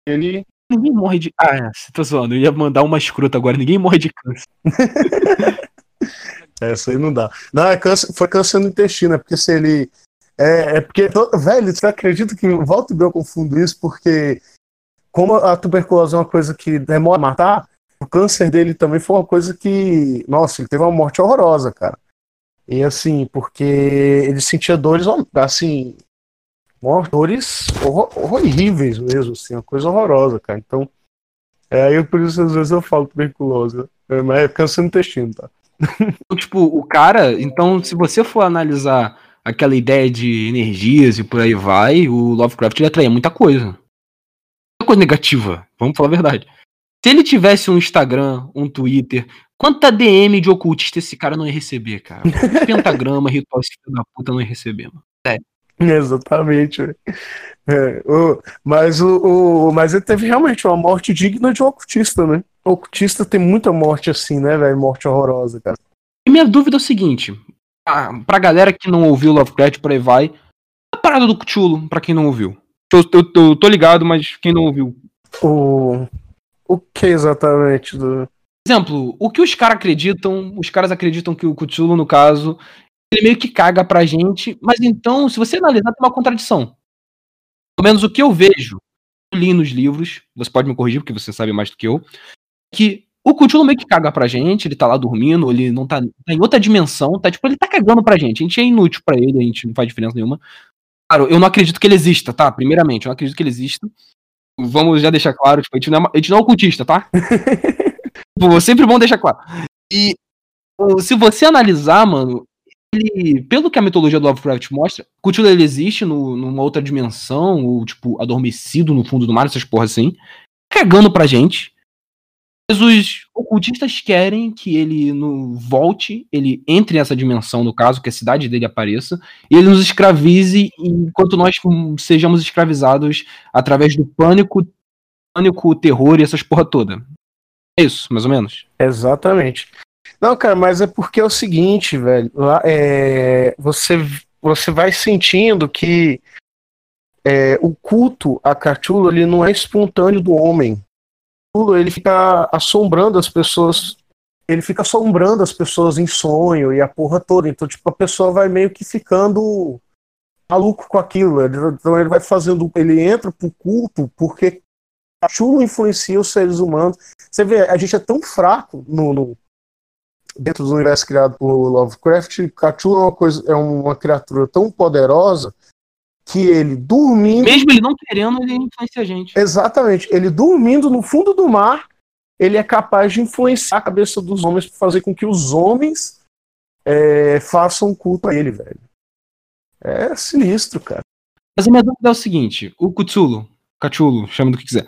ele. Ninguém morre de. Ah, você tá zoando. Eu ia mandar uma escrota agora. Ninguém morre de câncer. Essa aí não dá. Não, é câncer, foi câncer no intestino, é porque se ele. É, é porque. Velho, você acredita que volta e eu confundo isso, porque como a tuberculose é uma coisa que demora a matar, o câncer dele também foi uma coisa que. Nossa, ele teve uma morte horrorosa, cara. E assim, porque ele sentia dores, assim. Dores horríveis mesmo, assim, uma coisa horrorosa, cara. Então, é aí por isso às vezes eu falo tuberculose, né? Mas é câncer no intestino, tá? Então, tipo, o cara, então, se você for analisar aquela ideia de energias e por aí vai, o Lovecraft ele atraía muita coisa. Muita coisa negativa, vamos falar a verdade. Se ele tivesse um Instagram, um Twitter, quanta DM de ocultista esse cara não ia receber, cara? Pentagrama, ritual esse filho da puta não ia receber, mano. Sério. Exatamente. É, o, mas, o, o, mas ele teve realmente uma morte digna de um ocultista, né? O ocultista tem muita morte assim, né, velho? Morte horrorosa, cara. E minha dúvida é o seguinte: pra, pra galera que não ouviu Lovecraft, por aí vai, a parada do Cthulhu, pra quem não ouviu. Eu, eu, eu, tô ligado, mas quem não ouviu. O, o que exatamente? Do... Exemplo, o que os caras acreditam, os caras acreditam que o Cthulhu, no caso, ele meio que caga pra gente, mas então, se você analisar, tem uma contradição. Pelo menos o que eu vejo, eu li nos livros, você pode me corrigir porque você sabe mais do que eu, que o Cthulhu meio que caga pra gente, ele tá lá dormindo, ele não tá, tá, em outra dimensão, tá tipo, ele tá cagando pra gente, a gente é inútil pra ele, a gente não faz diferença nenhuma. Claro, eu não acredito que ele exista, tá? Primeiramente, eu não acredito que ele exista. Vamos já deixar claro, tipo, a gente não é, a gente não é ocultista, tá? Pô, sempre bom deixar claro. E se você analisar, mano, ele, pelo que a mitologia do Lovecraft mostra, Cthulhu ele existe no, numa outra dimensão, ou tipo, adormecido no fundo do mar, essas porras assim, cagando pra gente. Mas os ocultistas querem que ele no, volte, ele entre nessa dimensão, no caso, que a cidade dele apareça, e ele nos escravize enquanto nós sejamos escravizados através do pânico, pânico, terror e essas porra toda. É isso, mais ou menos? Exatamente. Não, cara, mas é porque é o seguinte, velho. Lá, é, você, você vai sentindo que é, o culto a Cthulhu ele não é espontâneo do homem ele fica assombrando as pessoas. Ele fica assombrando as pessoas em sonho e a porra toda. Então, tipo, a pessoa vai meio que ficando maluco com aquilo. Então ele vai fazendo. Ele entra pro culto porque a chuva influencia os seres humanos. Você vê, a gente é tão fraco no, no dentro do universo criado por Lovecraft. Cthulhu é uma, coisa, é uma criatura tão poderosa que ele dormindo. Mesmo ele não querendo, ele influencia a gente. Exatamente. Ele dormindo no fundo do mar, ele é capaz de influenciar a cabeça dos homens para fazer com que os homens é, façam culto a ele, velho. É sinistro, cara. Mas a minha dúvida é o seguinte: o Cthulhu, Cthulhu, chama do que quiser,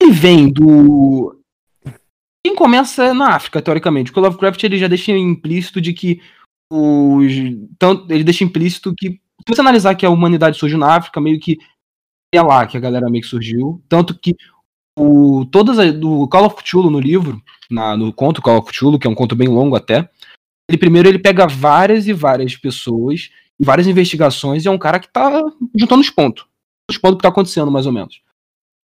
ele vem do. Quem começa na África, teoricamente. O Lovecraft ele já deixa implícito de que os. Tanto, ele deixa implícito que se você analisar que a humanidade surgiu na África, meio que é lá que a galera meio que surgiu. Tanto que o todas do Call of Cthulhu no livro, na, no conto Call of Cthulhu, que é um conto bem longo até, ele primeiro ele pega várias e várias pessoas, várias investigações, e é um cara que tá juntando os pontos. Os pontos que tá acontecendo, mais ou menos.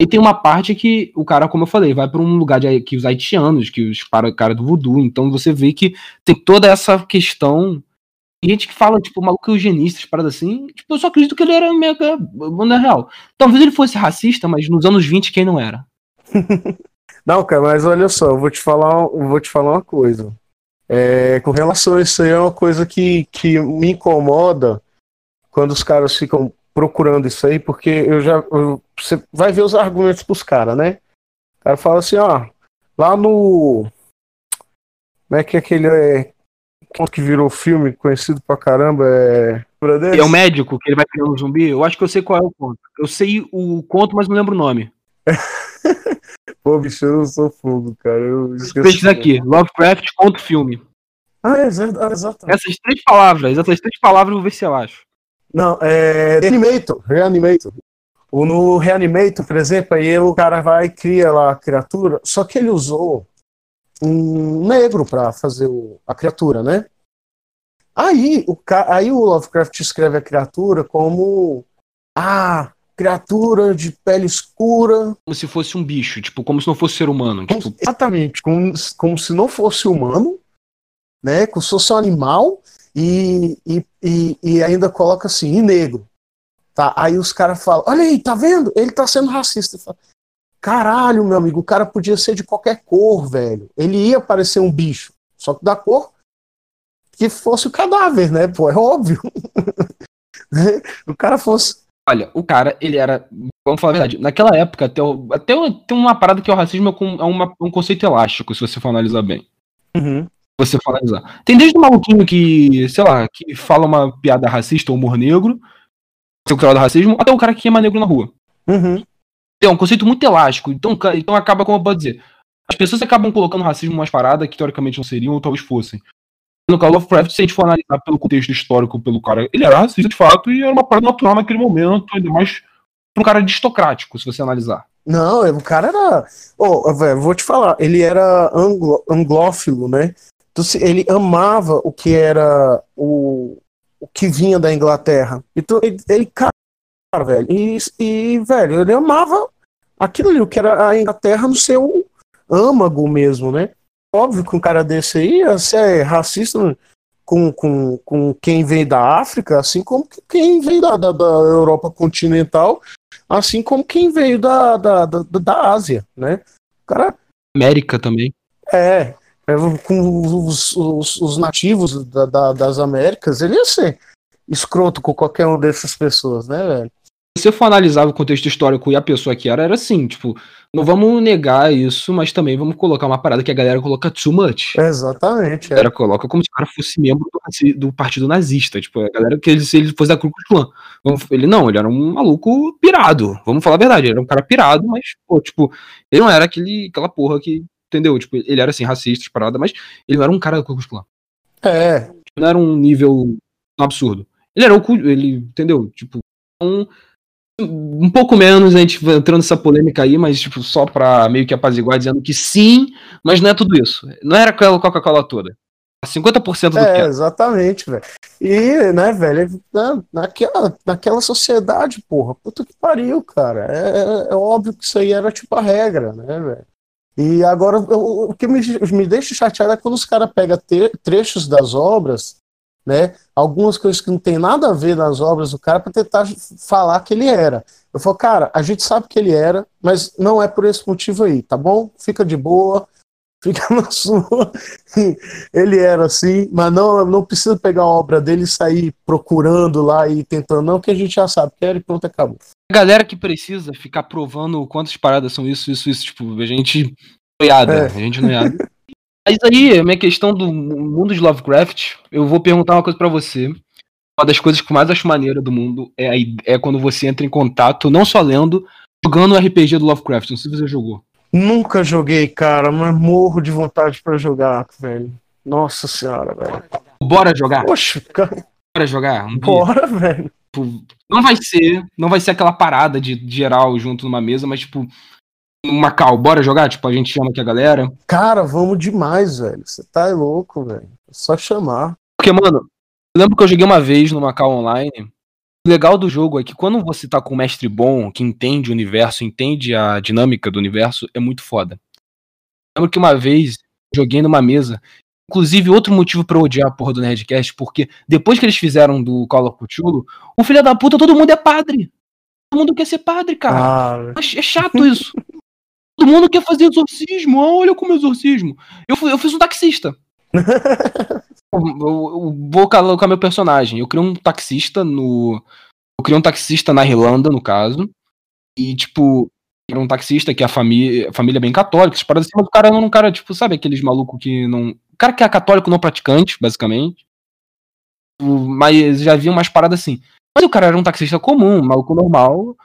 E tem uma parte que o cara, como eu falei, vai para um lugar de, que os haitianos, que os para cara do voodoo, então você vê que tem toda essa questão gente que fala, tipo, maluco eugenista, paradas assim. Tipo, eu só acredito que ele era mega banda real. Talvez ele fosse racista, mas nos anos 20 quem não era? não, cara, mas olha só, eu vou te falar, vou te falar uma coisa. É, com relação a isso aí, é uma coisa que, que me incomoda quando os caras ficam procurando isso aí, porque eu já. Eu, você vai ver os argumentos pros caras, né? O cara fala assim, ó, lá no. Como é que é aquele. É, conto que virou filme, conhecido pra caramba, é. É o médico que ele vai criar um zumbi? Eu acho que eu sei qual é o conto. Eu sei o conto, mas não lembro o nome. Pô, bicho, eu não sou fogo, cara. Eu esqueci. aqui, Lovecraft conto filme. Ah, é, exato. Essas três palavras, essas três palavras eu vou ver se eu acho. Não, é. Reanimator, Reanimator. No Reanimator, por exemplo, aí o cara vai e cria lá a criatura, só que ele usou um negro para fazer o, a criatura, né? Aí o, aí o Lovecraft escreve a criatura como ah, criatura de pele escura. Como se fosse um bicho, tipo, como se não fosse ser humano. Tipo... Exatamente, como, como se não fosse humano, né? Como se fosse um animal e, e, e, e ainda coloca assim, e negro. Tá? Aí os caras falam, olha aí, tá vendo? Ele tá sendo racista. Falo, Caralho, meu amigo, o cara podia ser de qualquer cor, velho. Ele ia parecer um bicho, só que da cor que fosse o cadáver, né? Pô, é óbvio. o cara fosse. Olha, o cara, ele era. Vamos falar a verdade. Naquela época, até, até tem uma parada que é o racismo é, é uma, um conceito elástico, se você for analisar bem. Uhum. Você for analisar. Tem desde o maluquinho que, sei lá, que fala uma piada racista ou humor negro, seu do racismo, até o cara que queima negro na rua. Uhum. É um conceito muito elástico. Então, então acaba, como eu posso dizer, as pessoas acabam colocando racismo umas paradas que teoricamente não seriam ou talvez fossem. No Call of Craft, se a gente for analisar pelo contexto histórico, pelo cara, ele era racista de fato e era uma parada natural naquele momento, ainda mais um cara aristocrático, se você analisar. Não, o cara era. Oh, véio, vou te falar, ele era anglo, anglófilo, né? Então, ele amava o que era o, o que vinha da Inglaterra. Então ele, ele cara, velho, e, e, velho, ele amava aquilo ali, o que era a Inglaterra no seu âmago mesmo, né? Óbvio que um cara desse aí ia ser racista com, com, com quem vem da África, assim como quem vem da, da, da Europa continental, assim como quem veio da, da, da, da Ásia, né? O cara. América também. É, é com os, os, os nativos da, da, das Américas, ele ia ser escroto com qualquer um dessas pessoas, né, velho? Se você for analisar o contexto histórico e a pessoa que era, era assim, tipo, não vamos negar isso, mas também vamos colocar uma parada que a galera coloca too much. Exatamente. A galera é. coloca como se o cara fosse membro do, do, partido nazista. Tipo, a galera que ele, se ele fosse da Ku Klux Klan. Ele não, ele era um maluco pirado. Vamos falar a verdade, ele era um cara pirado, mas, pô, tipo, ele não era aquele, aquela porra que, entendeu? Tipo, ele era assim, racista, parada, mas ele não era um cara da Ku Klux Klan. É. Não era um nível absurdo. Ele era o. Ele, entendeu? Tipo, um um pouco menos a gente entrando nessa polêmica aí, mas tipo, só pra meio que apaziguar, dizendo que sim, mas não é tudo isso. Não era aquela Coca-Cola toda. 50% do é, que exatamente, velho. E, né, velho, naquela, naquela sociedade, porra, puta que pariu, cara. É, é, é óbvio que isso aí era tipo a regra, né, velho? E agora, o, o que me, me deixa chateado é quando os caras pegam trechos das obras né? Algumas coisas que não tem nada a ver nas obras do cara para tentar falar que ele era. Eu falo, cara, a gente sabe que ele era, mas não é por esse motivo aí, tá bom? Fica de boa, fica na sua. ele era assim, mas não, não precisa pegar a obra dele e sair procurando lá e tentando, não, que a gente já sabe que era e pronto, acabou. A galera que precisa ficar provando quantas paradas são isso, isso, isso, tipo, a gente noiada, é. a gente noiada. Mas aí, a minha questão do mundo de Lovecraft, eu vou perguntar uma coisa para você. Uma das coisas que mais acho maneira do mundo é, é quando você entra em contato, não só lendo, jogando o RPG do Lovecraft. Não sei se você jogou. Nunca joguei, cara, mas morro de vontade para jogar, velho. Nossa senhora, velho. Bora jogar? Poxa, cara. Bora jogar? Um Bora, velho. Tipo, não vai ser, não vai ser aquela parada de geral junto numa mesa, mas tipo, Macau, bora jogar? Tipo, a gente chama aqui a galera. Cara, vamos demais, velho. Você tá louco, velho. É só chamar. Porque, mano, eu lembro que eu joguei uma vez no Macau Online. O legal do jogo é que quando você tá com um mestre bom, que entende o universo, entende a dinâmica do universo, é muito foda. Lembro que uma vez joguei numa mesa. Inclusive, outro motivo pra eu odiar a porra do Nerdcast, porque depois que eles fizeram do Call of Cthulhu, o filho da puta, todo mundo é padre. Todo mundo quer ser padre, cara. Ah, é chato isso. Todo mundo quer fazer exorcismo. Olha como exorcismo. Eu, eu fiz um taxista. eu, eu, vou colocar meu personagem. Eu criei um taxista no. Eu criei um taxista na Irlanda, no caso. E, tipo, era um taxista que a família, a família é bem católica, paradas assim, mas o cara não é um cara, tipo, sabe aqueles malucos que não. O cara que é católico não praticante, basicamente. Mas já havia umas paradas assim. Mas o cara era um taxista comum, um maluco normal.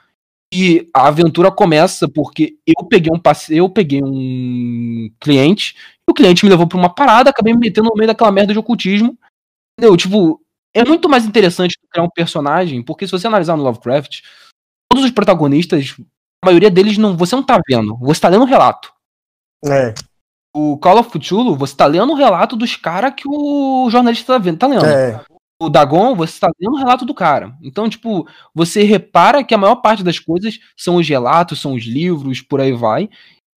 E a aventura começa porque eu peguei um passe... eu peguei um cliente, e o cliente me levou para uma parada, acabei me metendo no meio daquela merda de ocultismo. Entendeu? Tipo, é muito mais interessante criar um personagem, porque se você analisar no Lovecraft, todos os protagonistas, a maioria deles não, você não tá vendo, você tá lendo o um relato. É. O Call of Cthulhu, você tá lendo o relato dos caras que o jornalista tá vendo, tá lendo. É o Dagon, você está lendo o relato do cara. Então, tipo, você repara que a maior parte das coisas são os relatos, são os livros, por aí vai.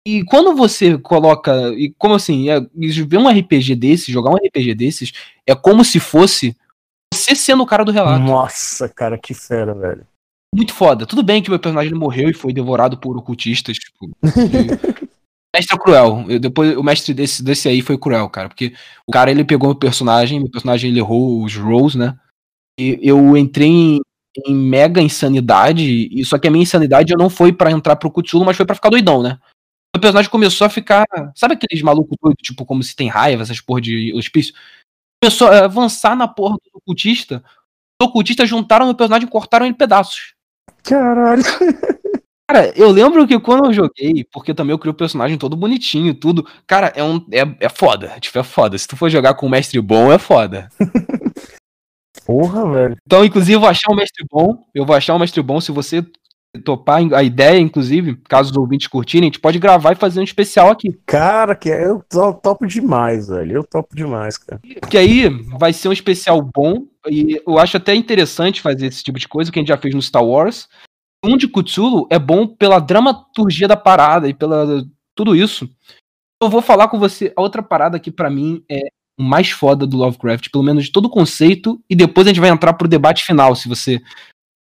E quando você coloca. E como assim? É, ver um RPG desses, jogar um RPG desses, é como se fosse você sendo o cara do relato. Nossa, cara, que fera, velho. Muito foda. Tudo bem que meu personagem morreu e foi devorado por ocultistas. Tipo. mestre é cruel. Eu, depois, o mestre desse, desse aí foi cruel, cara. Porque o cara ele pegou meu personagem, meu personagem ele errou os rolls, né? E eu entrei em, em mega insanidade. E só que a minha insanidade não foi para entrar pro Cthulhu, mas foi para ficar doidão, né? o personagem começou a ficar. Sabe aqueles malucos doidos, tipo, como se tem raiva, essas porra de hospício? Começou a avançar na porra do ocultista. Os ocultistas juntaram meu personagem e cortaram ele em pedaços. Caralho. Cara, eu lembro que quando eu joguei, porque também eu criei o personagem todo bonitinho e tudo. Cara, é um. É, é foda. Tipo, é foda. Se tu for jogar com um mestre bom, é foda. Porra, velho. Então, inclusive, eu vou achar um mestre bom. Eu vou achar um mestre bom. Se você topar a ideia, inclusive, caso os ouvintes curtirem, a gente pode gravar e fazer um especial aqui. Cara, que eu topo demais, velho. Eu topo demais, cara. Porque aí vai ser um especial bom e eu acho até interessante fazer esse tipo de coisa que a gente já fez no Star Wars. Um de Cthulhu é bom pela dramaturgia da parada e pela tudo isso. Eu vou falar com você a outra parada que para mim é o mais foda do Lovecraft, pelo menos de todo o conceito, e depois a gente vai entrar pro debate final, se você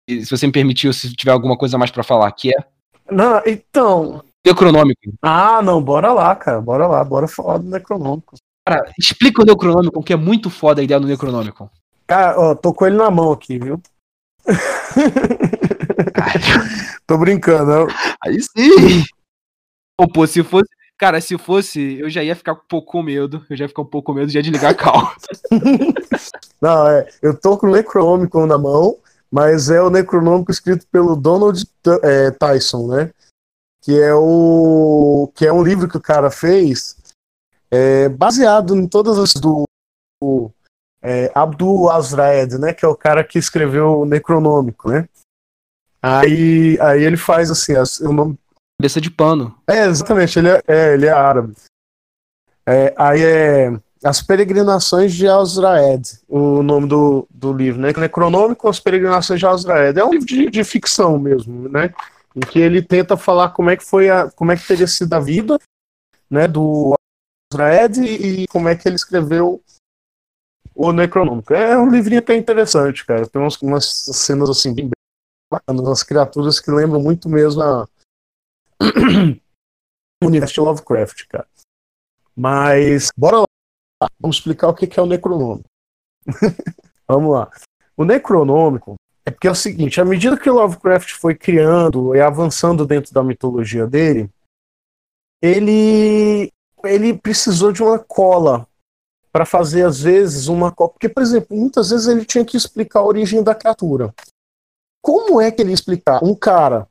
se você me permitiu, se tiver alguma coisa mais para falar, que é. Não, então. Necronômico. Ah, não, bora lá, cara. Bora lá, bora falar do Necronômico. Cara, explica o Necronômico, que é muito foda a ideia do Necronômico. Cara, ó, tô com ele na mão aqui, viu? tô brincando. Aí sim. Pô, pô, se fosse. Cara, se fosse, eu já ia ficar um pouco com medo. Eu já ia ficar um pouco com medo de desligar a cal. Não, é. Eu tô com o Necronômico na mão mas é o Necronômico escrito pelo Donald é, Tyson, né? Que é o que é um livro que o cara fez é, baseado em todas as do é, Abdul Azraed, né? Que é o cara que escreveu o Necronômico, né? Aí, aí ele faz assim, o nome cabeça de pano. É, exatamente, ele é, é ele é árabe. É, aí é as Peregrinações de Azraed, o nome do, do livro, né? Necronômico, As Peregrinações de Azraed. É um livro de, de ficção mesmo, né? Em que ele tenta falar como é que foi a, como é que teria sido a vida, né, do Azraed e como é que ele escreveu o Necronômico. É um livrinho até interessante, cara. Tem umas, umas cenas assim bem bacanas, umas criaturas que lembram muito mesmo a universo Lovecraft, cara. Mas bora lá vamos explicar o que é o Necronômico. vamos lá. O Necronômico é porque é o seguinte: à medida que o Lovecraft foi criando e avançando dentro da mitologia dele, ele, ele precisou de uma cola para fazer, às vezes, uma cola. Porque, por exemplo, muitas vezes ele tinha que explicar a origem da criatura. Como é que ele explicar? Um cara,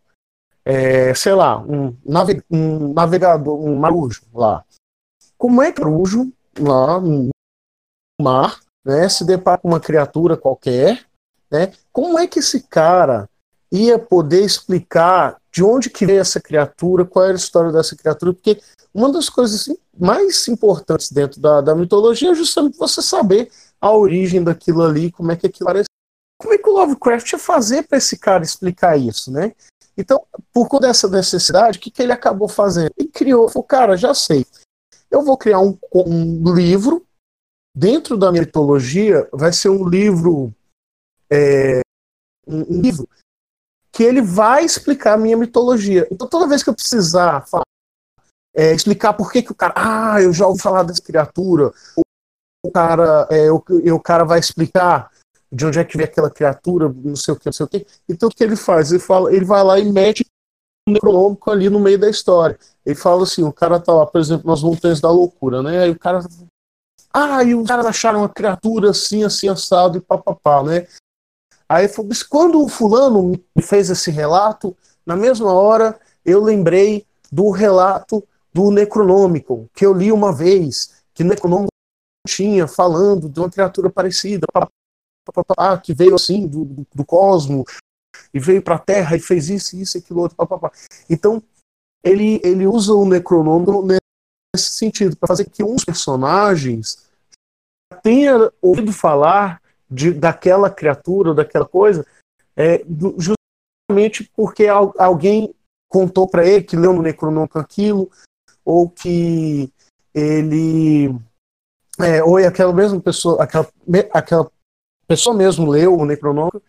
é, sei lá, um, nave, um navegador, um marujo lá. Como é que o marujo lá no mar, né, se depara com uma criatura qualquer, né, como é que esse cara ia poder explicar de onde que veio essa criatura, qual era a história dessa criatura, porque uma das coisas assim, mais importantes dentro da, da mitologia é justamente você saber a origem daquilo ali, como é que aquilo parece. Como é que o Lovecraft ia fazer para esse cara explicar isso, né? Então, por conta dessa necessidade, o que, que ele acabou fazendo? Ele criou, falou, cara, já sei eu vou criar um, um livro dentro da mitologia, vai ser um livro é, um livro que ele vai explicar a minha mitologia. Então toda vez que eu precisar falar, é, explicar por que, que o cara, ah, eu já ouvi falar dessa criatura, o cara, é, o, o cara vai explicar de onde é que vem aquela criatura, não sei o que, não sei o que. Então o que ele faz? Ele fala, ele vai lá e mete um necronômico ali no meio da história. Ele fala assim, o cara tá lá, por exemplo, nas montanhas da loucura, né? Aí o cara. Ah, e os caras acharam uma criatura assim, assim, assado e papapá, né? Aí quando o fulano me fez esse relato, na mesma hora eu lembrei do relato do Necronômico, que eu li uma vez, que o Necronômico tinha falando de uma criatura parecida, papapá, que veio assim do, do, cosmo, e veio para a Terra e fez isso, isso, aquilo outro, papapá. Então, ele, ele usa o Necronômico nesse sentido, para fazer que uns personagens tenha ouvido falar de, daquela criatura, daquela coisa, é, justamente porque alguém contou para ele que leu no Necronômico aquilo, ou que ele é, ou aquela mesma pessoa, aquela, aquela pessoa mesmo leu o Necronômico.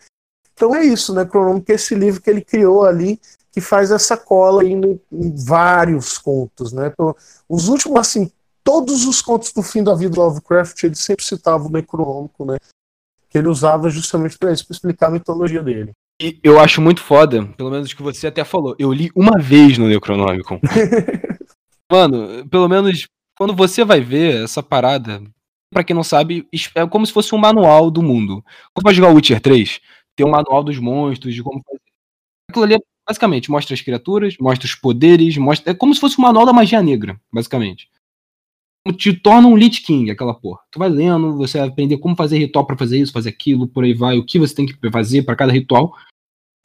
Então é isso, o Necronômico é esse livro que ele criou ali, que faz essa cola em, em vários contos, né? Então, os últimos, assim, todos os contos do fim da vida do Lovecraft, ele sempre citava o Necronômico, né? Que ele usava justamente para isso, para explicar a mitologia dele. E eu acho muito foda, pelo menos que você até falou. Eu li uma vez no Necronômico. Mano, pelo menos quando você vai ver essa parada, para quem não sabe, é como se fosse um manual do mundo. Quando vai jogar Witcher 3, tem um manual dos monstros, de como fazer. Aquilo ali basicamente mostra as criaturas, mostra os poderes, mostra. É como se fosse um manual da magia negra, basicamente. Te torna um Lich King, aquela porra. Tu vai lendo, você vai aprender como fazer ritual para fazer isso, fazer aquilo, por aí vai, o que você tem que fazer para cada ritual.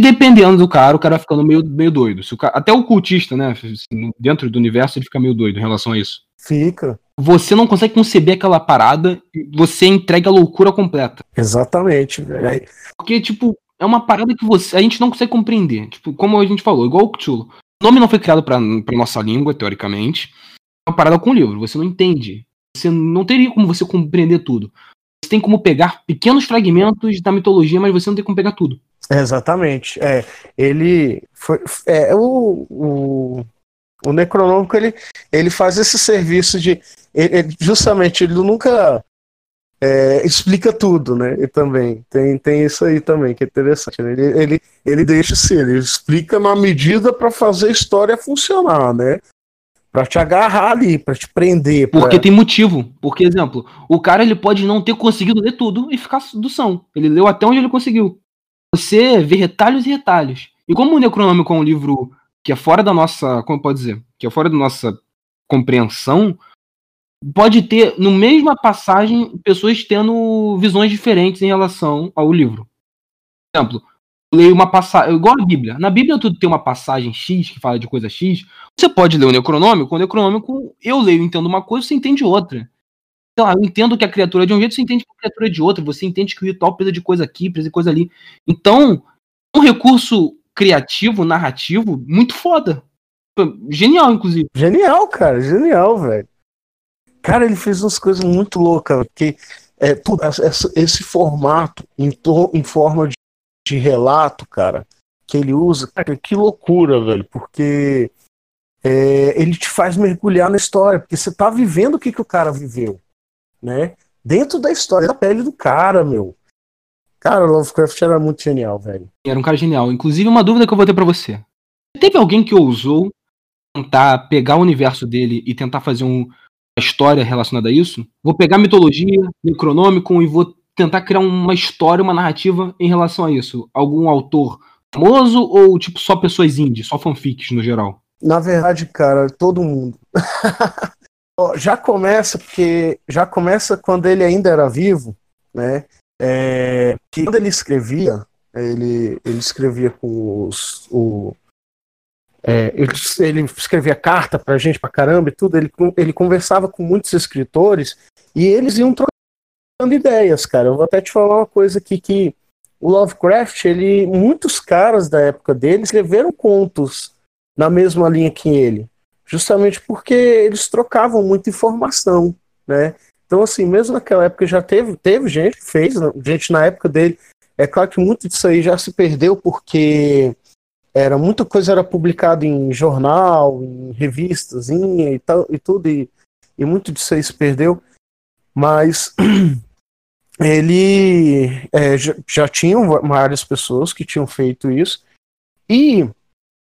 E dependendo do cara, o cara vai ficando meio, meio doido. O cara, até o cultista, né? Dentro do universo, ele fica meio doido em relação a isso. Fica. Você não consegue conceber aquela parada, você entrega a loucura completa. Exatamente, velho. Porque, tipo, é uma parada que você, a gente não consegue compreender. Tipo, como a gente falou, igual o Cthulhu. O nome não foi criado pra, pra nossa língua, teoricamente. É uma parada com o livro, você não entende. Você não teria como você compreender tudo. Você tem como pegar pequenos fragmentos da mitologia, mas você não tem como pegar tudo. Exatamente. É, ele foi. É, o, o, o Necronômico ele, ele faz esse serviço de. Ele, justamente, ele nunca é, explica tudo, né? E também tem, tem isso aí também que é interessante. Né? Ele, ele, ele deixa assim, ele explica na medida para fazer a história funcionar, né? Pra te agarrar ali, pra te prender. Pra... Porque tem motivo. Porque, exemplo, o cara ele pode não ter conseguido ler tudo e ficar do são. Ele leu até onde ele conseguiu. Você vê retalhos e retalhos. E como o Necronômico é um livro que é fora da nossa, como pode dizer, que é fora da nossa compreensão, pode ter, no mesma passagem, pessoas tendo visões diferentes em relação ao livro. Por exemplo, leio uma passagem, igual a Bíblia. Na Bíblia tudo tem uma passagem X que fala de coisa X. Você pode ler o Necronômico, o Necronômico eu leio, entendo uma coisa, você entende outra. Então, eu entendo que a criatura é de um jeito, você entende que a criatura é de outro, você entende que o ritual precisa de coisa aqui, precisa de coisa ali. Então, um recurso criativo, narrativo, muito foda. Genial, inclusive. Genial, cara, genial, velho. Cara, ele fez umas coisas muito loucas, porque é, esse formato em, em forma de, de, relato, cara, que ele usa, cara, que loucura, velho, porque é, ele te faz mergulhar na história, porque você tá vivendo o que, que o cara viveu, né? Dentro da história da pele do cara, meu. Cara, Lovecraft era muito genial, velho. Era um cara genial. Inclusive, uma dúvida que eu vou ter pra você. Teve alguém que ousou tentar pegar o universo dele e tentar fazer um, uma história relacionada a isso? Vou pegar mitologia, Necronômico e vou tentar criar uma história, uma narrativa em relação a isso. Algum autor famoso ou, tipo, só pessoas indie, só fanfics no geral? Na verdade, cara, todo mundo. já começa porque já começa quando ele ainda era vivo, né? é, que quando ele escrevia, ele, ele escrevia com os. O, é, ele, ele, escrevia carta pra gente pra caramba e tudo, ele, ele conversava com muitos escritores e eles iam trocando ideias, cara. Eu vou até te falar uma coisa aqui que o Lovecraft, ele, muitos caras da época dele escreveram contos na mesma linha que ele, justamente porque eles trocavam muita informação, né? Então, assim, mesmo naquela época já teve, teve gente que fez, né? gente na época dele. É claro que muito disso aí já se perdeu porque era muita coisa era publicada em jornal, em revistas e tal e tudo e, e muito disso aí se perdeu. Mas ele é, já, já várias pessoas que tinham feito isso e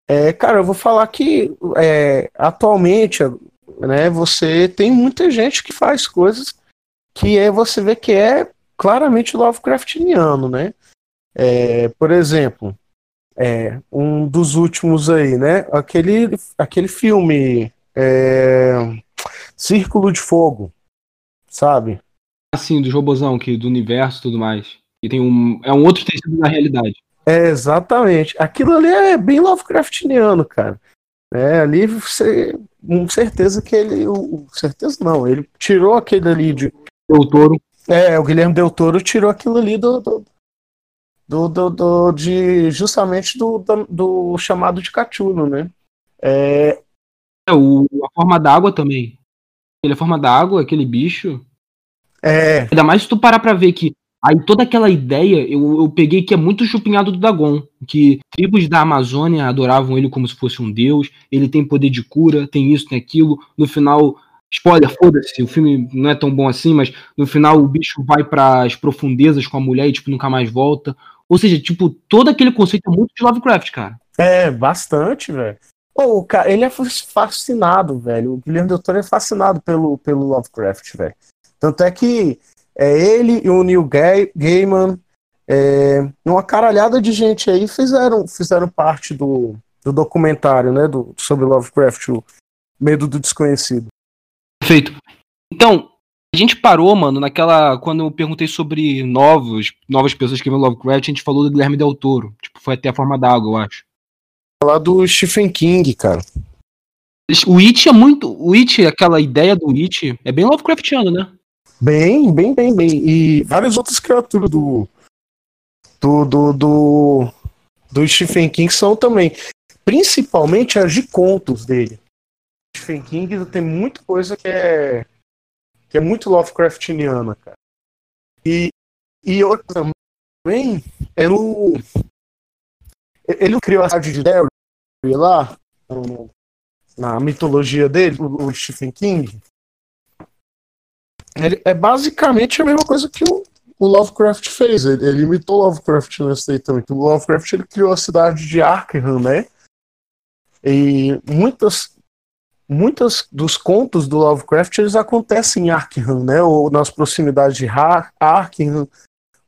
é, cara, eu vou falar que é, atualmente né, você tem muita gente que faz coisas que é você vê que é claramente Lovecraftiano, né? É, por exemplo, é, um dos últimos aí, né? Aquele, aquele filme é, Círculo de Fogo, sabe? Assim, do robozão, que, do universo e tudo mais. E tem um, é um outro tecido na realidade. É, exatamente. Aquilo ali é bem Lovecraftiano, cara. É, ali você, com certeza que ele, o, certeza não, ele tirou aquele ali de Del Toro. É, o Guilherme Del Toro tirou aquilo ali do, do, do, do, do de justamente do, do, do, chamado de Catulo, né? É, É, o, a forma d'água também. Ele é a forma d'água, aquele bicho. É, Ainda mais se tu parar pra ver que aí toda aquela ideia, eu, eu peguei que é muito chupinhado do Dagon, que tribos da Amazônia adoravam ele como se fosse um deus, ele tem poder de cura, tem isso, tem aquilo. No final, spoiler, foda-se, o filme não é tão bom assim, mas no final o bicho vai para as profundezas com a mulher e tipo nunca mais volta. Ou seja, tipo, todo aquele conceito é muito de Lovecraft, cara. é, bastante, velho. Pô, cara, ele é fascinado, velho. O Guilherme Del Toro é fascinado pelo, pelo Lovecraft, velho. Tanto é que é ele e o Neil Gay, Gaiman, é, uma caralhada de gente aí fizeram, fizeram parte do, do documentário, né, do, sobre Lovecraft, o Medo do Desconhecido. Perfeito. Então, a gente parou, mano, naquela. Quando eu perguntei sobre novos, novas pessoas que viram Lovecraft, a gente falou do Guilherme Del Toro. Tipo, foi até a forma d'água, eu acho. Falar do Stephen King, cara. O It é muito. O It, aquela ideia do It, é bem Lovecraftiano, né? Bem, bem, bem, bem. E várias outras criaturas do. Do. Do, do, do Stephen King são também. Principalmente as de contos dele. Stephen King tem muita coisa que é. que é muito Lovecraftiana, cara. E, e outra também é no. Ele criou a cidade de Derry lá, na mitologia dele, o Stephen King. Ele é basicamente a mesma coisa que o, o Lovecraft fez. Ele, ele imitou Lovecraft nesse aí também. O Lovecraft ele criou a cidade de Arkham, né? E muitas, muitas dos contos do Lovecraft eles acontecem em Arkham, né? Ou nas proximidades de Arkham,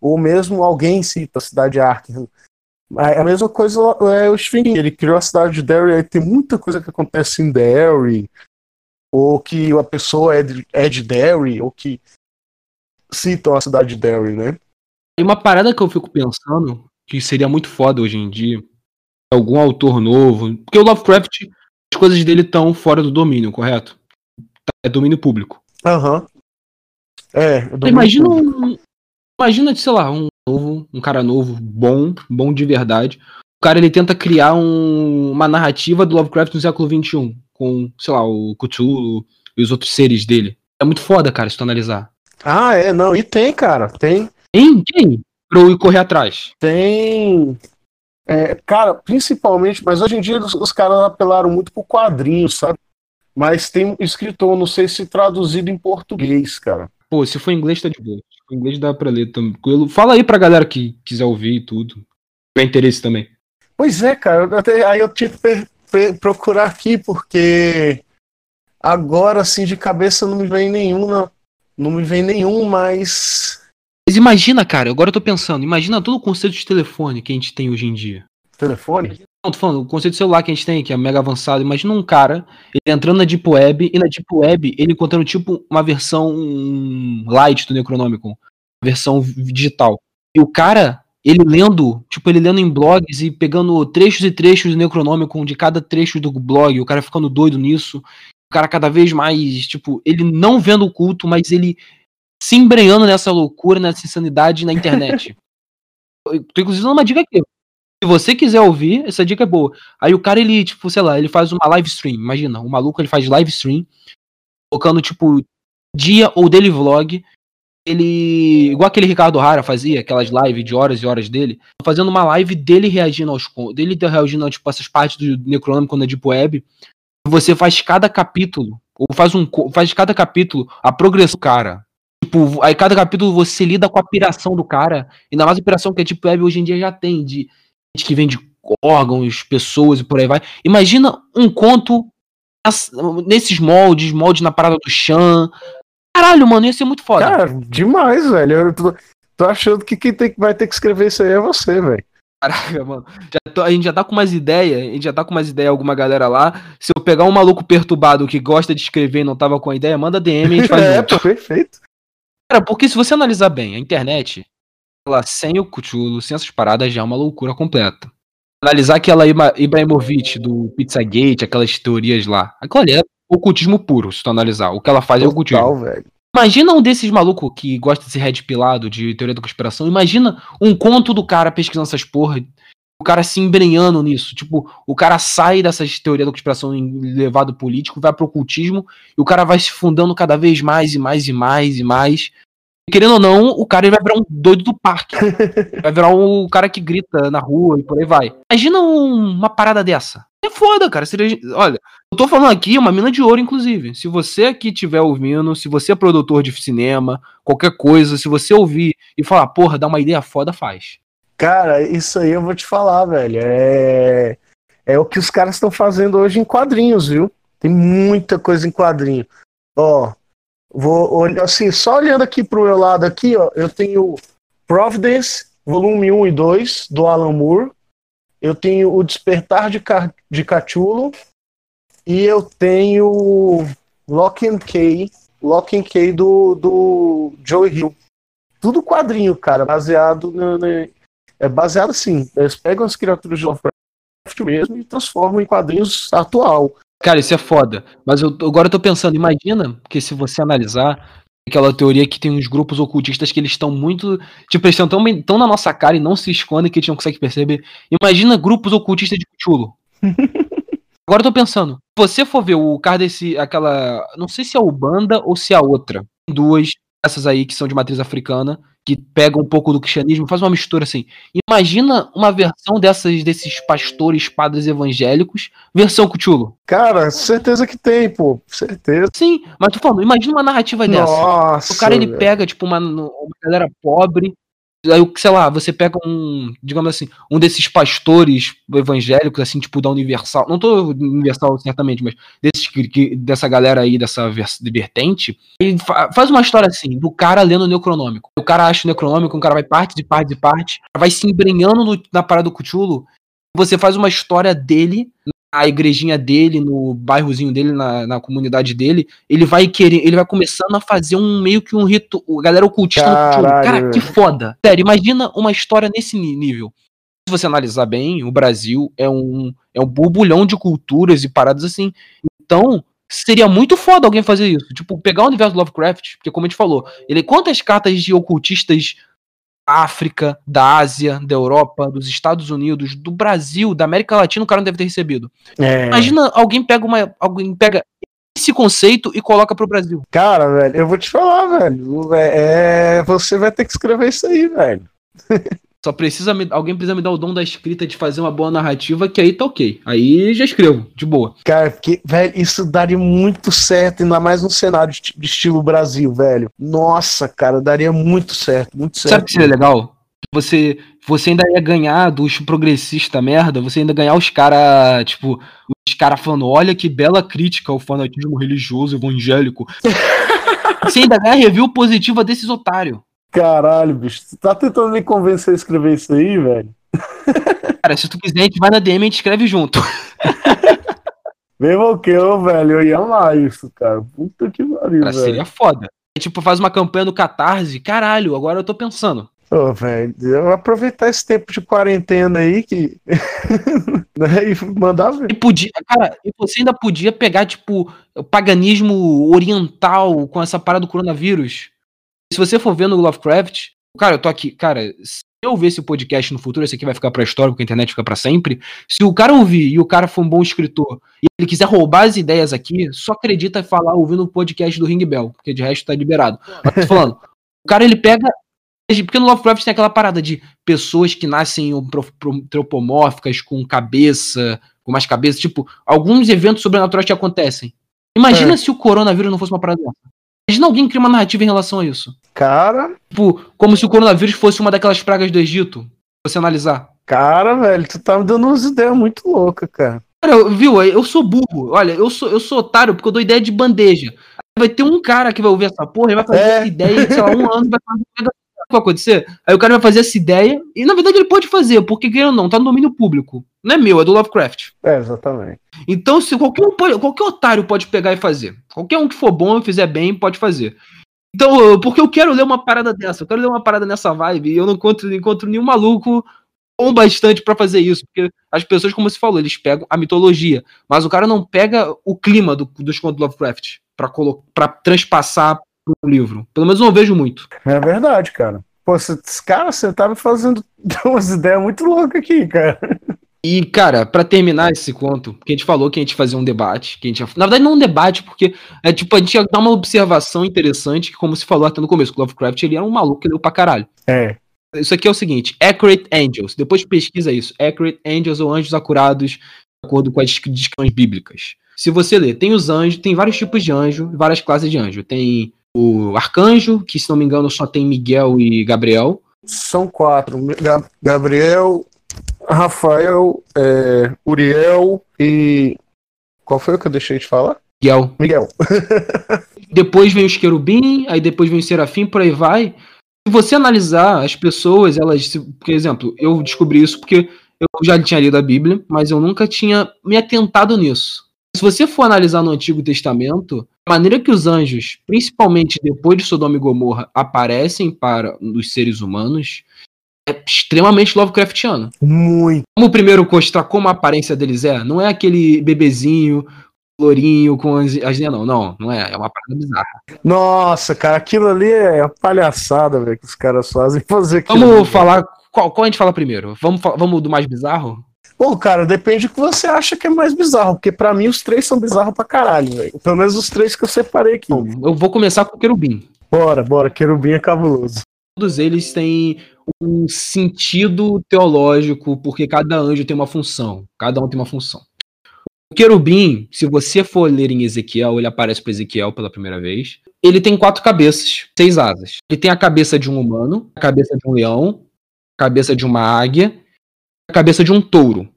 ou mesmo alguém cita a cidade de Arkham. É a mesma coisa é o Stephen. Ele criou a cidade de Derry, aí tem muita coisa que acontece em Derry, ou que a pessoa é de, é de Derry, ou que citam a cidade de Derry, né? E uma parada que eu fico pensando, que seria muito foda hoje em dia, é algum autor novo. Porque o Lovecraft, as coisas dele estão fora do domínio, correto? É domínio público. Aham. É, eu dou Imagina muito- um. Imagina, sei lá, um novo, um cara novo, bom, bom de verdade. O cara ele tenta criar um- uma narrativa do Lovecraft no século XXI, com, sei lá, o Cthulhu e os outros seres dele. É muito foda, cara, se tu analisar. Ah, é, não, e tem, cara, tem. Hein? Quem? Pra eu ir correr atrás. Tem. É, cara, principalmente, mas hoje em dia os, os caras apelaram muito pro quadrinho, sabe? Mas tem um escritor, não sei se traduzido em português, cara. Pô, se for em inglês, tá de boa. Se for em inglês, dá pra ler tranquilo. Fala aí pra galera que quiser ouvir e tudo. Tiver interesse também. Pois é, cara, até- aí eu que per- procurar aqui, porque agora, assim, de cabeça não me vem nenhum, não, não me vem nenhum, mas. Mas imagina, cara, agora eu tô pensando, imagina todo o conceito de telefone que a gente tem hoje em dia. Telefone? Não, tô falando, o conceito de celular que a gente tem, que é mega avançado. Imagina um cara, ele entrando na Deep Web, e na Deep Web ele encontrando tipo uma versão light do Necronomicon, versão digital. E o cara, ele lendo, tipo, ele lendo em blogs e pegando trechos e trechos do Necronomicon de cada trecho do blog, o cara ficando doido nisso. O cara cada vez mais, tipo, ele não vendo o culto, mas ele se embrenhando nessa loucura, nessa insanidade na internet. Eu tô inclusive dando uma dica aqui. Se você quiser ouvir, essa dica é boa. Aí o cara, ele, tipo, sei lá, ele faz uma live stream. Imagina, o maluco ele faz live stream, colocando, tipo, dia ou daily vlog. Ele. Igual aquele Ricardo Rara fazia, aquelas lives de horas e horas dele. Fazendo uma live dele reagindo aos. Dele reagindo a, tipo, essas partes do Necronômico na Deep Web. Você faz cada capítulo. Ou faz um. Faz cada capítulo a progressão do cara. Tipo, aí cada capítulo você lida com a piração do cara. Ainda mais a piração que a Deep Web hoje em dia já tem. De gente que vende órgãos, pessoas e por aí vai. Imagina um conto nesses moldes, moldes na parada do Chan. Caralho, mano, ia ser muito foda. Cara, demais, velho. Eu tô, tô achando que quem tem, vai ter que escrever isso aí é você, velho. Caraca, mano. Já tô- a gente já tá com umas ideias, a gente já tá com umas ideias, alguma galera lá. Se eu pegar um maluco perturbado que gosta de escrever e não tava com a ideia, manda DM e a gente faz É, junto. perfeito. Cara, porque se você analisar bem, a internet, ela sem o Cthulhu, sem essas paradas, já é uma loucura completa. Analisar aquela Ibrahimovic do Pizzagate, aquelas teorias lá. Aquilo ali é ocultismo puro, se tu analisar. O que ela faz é ocultismo. Total, velho. Imagina um desses malucos que gosta de ser red pilado de teoria da conspiração. Imagina um conto do cara pesquisando essas porra. o cara se embrenhando nisso. Tipo, o cara sai dessas teorias da conspiração em levado político, vai pro ocultismo, e o cara vai se fundando cada vez mais e mais e mais e mais. E, querendo ou não, o cara vai virar um doido do parque. vai virar o cara que grita na rua e por aí vai. Imagina um- uma parada dessa. É foda, cara. Olha, eu tô falando aqui uma mina de ouro, inclusive. Se você aqui estiver ouvindo, se você é produtor de cinema, qualquer coisa, se você ouvir e falar, porra, dá uma ideia foda, faz. Cara, isso aí eu vou te falar, velho. É, é o que os caras estão fazendo hoje em quadrinhos, viu? Tem muita coisa em quadrinho. Ó, vou olhar assim, só olhando aqui pro meu lado aqui, ó, eu tenho Providence, volume 1 e 2, do Alan Moore. Eu tenho O Despertar de, Ca... de. E eu tenho Lock and Key, Lock and Key do, do Joe Hill. Tudo quadrinho, cara, baseado na- é baseado assim. Eles pegam as criaturas de Lovecraft mesmo e transformam em quadrinhos atual. Cara, isso é foda. Mas eu, agora eu tô pensando, imagina que se você analisar aquela teoria que tem uns grupos ocultistas que eles estão muito. Tipo, eles estão tão, bem- tão na nossa cara e não se escondem que a gente não consegue perceber. Imagina grupos ocultistas de Cthulhu. agora eu tô pensando, se você for ver o cara desse. aquela. Não sei se é o Banda ou se é a outra. Duas, essas aí que são de matriz africana, que pegam um pouco do cristianismo, faz uma mistura assim. Imagina uma versão dessas, desses pastores, padres evangélicos, versão Cthulhu. Cara, certeza que tem, pô. Certeza. Sim, mas tô falando, imagina uma narrativa dessa. Nossa. O cara ele velho. pega, tipo, uma, uma galera pobre. Aí, sei lá, você pega um, digamos assim, um desses pastores evangélicos, assim, tipo, da Universal. Não tô Universal, certamente, mas desses, que- dessa galera aí, dessa vertente. Fa- faz uma história assim, do cara lendo o Necronômico. O cara acha o Necronômico, o cara vai parte de parte de parte, vai se embrenhando no- na parada do Cthulhu. Você faz uma história dele, na igrejinha dele, no bairrozinho dele, na, na comunidade dele, ele vai querer, ele vai começando a fazer um meio que um rito, a galera ocultista no Cthulhu. Caralho, Cara, que foda. Sério, imagina uma história nesse nível. Se você analisar bem, o Brasil é um é um borbulhão de culturas e paradas assim. Então, seria muito foda alguém fazer isso. Tipo, pegar o universo do Lovecraft, porque como a gente falou, ele quantas cartas de ocultistas África, da Ásia, da Europa, dos Estados Unidos, do Brasil, da América Latina, o cara não deve ter recebido. É. Imagina alguém pega uma alguém pega esse conceito e coloca pro Brasil. Cara, velho, eu vou te falar, velho. É, você vai ter que escrever isso aí, velho. Só precisa me, alguém precisa me dar o dom da escrita de fazer uma boa narrativa, que aí tá ok. Aí já escrevo, de boa. Cara, porque, velho, isso daria muito certo, ainda mais num cenário de, de estilo Brasil, velho. Nossa, cara, daria muito certo, muito certo. Sabe o que seria legal? Você, você ainda ia ganhar dos progressistas merda, você ainda ganhar os caras, tipo, os caras falando, olha que bela crítica ao fanatismo religioso evangélico. você ainda ganha review positiva desses otários. Caralho, bicho. Tu tá tentando me convencer a escrever isso aí, velho? Cara, se tu quiser, a gente vai na DM e a gente escreve junto. Mesmo que eu, velho, eu ia amar isso, cara. Puta que pariu, velho. seria foda. Tipo, faz uma campanha no Catarse. Caralho, agora eu tô pensando. Ô, velho, eu vou aproveitar esse tempo de quarentena aí que. né, e mandar ver. E podia, cara, e você ainda podia pegar, tipo, o paganismo oriental com essa parada do coronavírus. Se você for vendo o Lovecraft, cara, eu tô aqui, cara, se eu ver esse podcast no futuro, esse aqui vai ficar pra história, porque a internet fica pra sempre. Se o cara ouvir e o cara for um bom escritor e ele quiser roubar as ideias aqui, só acredita em falar ouvindo o podcast do Ring Bell, porque de resto tá liberado. Mas tô falando, o cara ele pega. Porque no Lovecraft tem aquela parada de pessoas que nascem antro- antropomórficas, com cabeça, com mais cabeça, tipo, alguns eventos sobrenaturais que acontecem. Imagina É. se o coronavírus não fosse uma parada dessa. Imagina alguém criar uma narrativa em relação a isso. Cara, Tipo, como se o coronavírus fosse uma daquelas pragas do Egito. Você analisar. cara, velho, tu tá me dando umas ideias muito loucas, cara. Cara, eu- viu? Eu sou burro. Olha, eu sou, eu sou otário porque eu dou ideia de bandeja. Vai ter um cara que vai ouvir essa porra e vai fazer É. essa ideia, sei lá, um ano vai fazer. Vai acontecer? Aí o cara vai fazer essa ideia, e na verdade ele pode fazer, porque querendo ou não, tá no domínio público. Não é meu, é do Lovecraft. É, exatamente. Então, se qualquer um pode- qualquer otário pode pegar e fazer. Qualquer um que for bom e fizer bem, pode fazer. Então, porque eu quero ler uma parada dessa, eu quero ler uma parada nessa vibe, e eu não encontro, encontro nenhum maluco bom bastante pra fazer isso. Porque as pessoas, como você falou, eles pegam a mitologia, mas o cara não pega o clima do- dos contos do Lovecraft pra transpassar pro livro. Pelo menos não vejo muito. É verdade, cara. Pô, cê, cara, você tá me fazendo umas ideias muito loucas aqui, cara. E, cara, pra terminar esse conto, que a gente falou que a gente fazia um debate, que a gente ia... Na verdade, não um debate, porque é tipo, a gente ia dar uma observação interessante, que, como se falou até no começo, o Lovecraft ele era um maluco que leu pra caralho. É. Isso aqui é o seguinte: Accurate Angels. Depois pesquisa isso. Accurate Angels ou anjos acurados, de acordo com as descrições bíblicas. Se você ler, tem os anjos, tem vários tipos de anjo, várias classes de anjo. Tem o arcanjo, que se não me engano só tem Miguel e Gabriel. São quatro: Ga- Gabriel, Rafael, é, Uriel e. Qual foi o que eu deixei de falar? Miguel. Miguel. Depois vem os querubim, aí depois vem o serafim, por aí vai. Se você analisar as pessoas, elas, por exemplo, eu descobri isso porque eu já tinha lido a Bíblia, mas eu nunca tinha me atentado nisso. Se você for analisar no Antigo Testamento, a maneira que os anjos, principalmente depois de Sodoma e Gomorra, aparecem para os seres humanos, é extremamente Lovecraftiano. Muito. Vamos primeiro mostrar como a aparência deles é? Não é aquele bebezinho, lourinho com as, as não, não, não é, é uma parada bizarra. Nossa, cara, aquilo ali é palhaçada, velho, que os caras fazem fazer aquilo. Vamos ali. falar. Qual, qual a gente fala primeiro? Vamos, vamos do mais bizarro? Pô, cara, depende do que você acha que é mais bizarro, porque pra mim os três são bizarros pra caralho, velho. Pelo menos os três que eu separei aqui. Bom, eu vou começar com o querubim. Bora, bora, querubim é cabuloso. Todos eles têm um sentido teológico, porque cada anjo tem uma função. Cada um tem uma função. O querubim, se você for ler em Ezequiel, ele aparece para Ezequiel pela primeira vez. Ele tem quatro cabeças, seis asas. Ele tem a cabeça de um humano, a cabeça de um leão, a cabeça de uma águia, cabeça de um touro.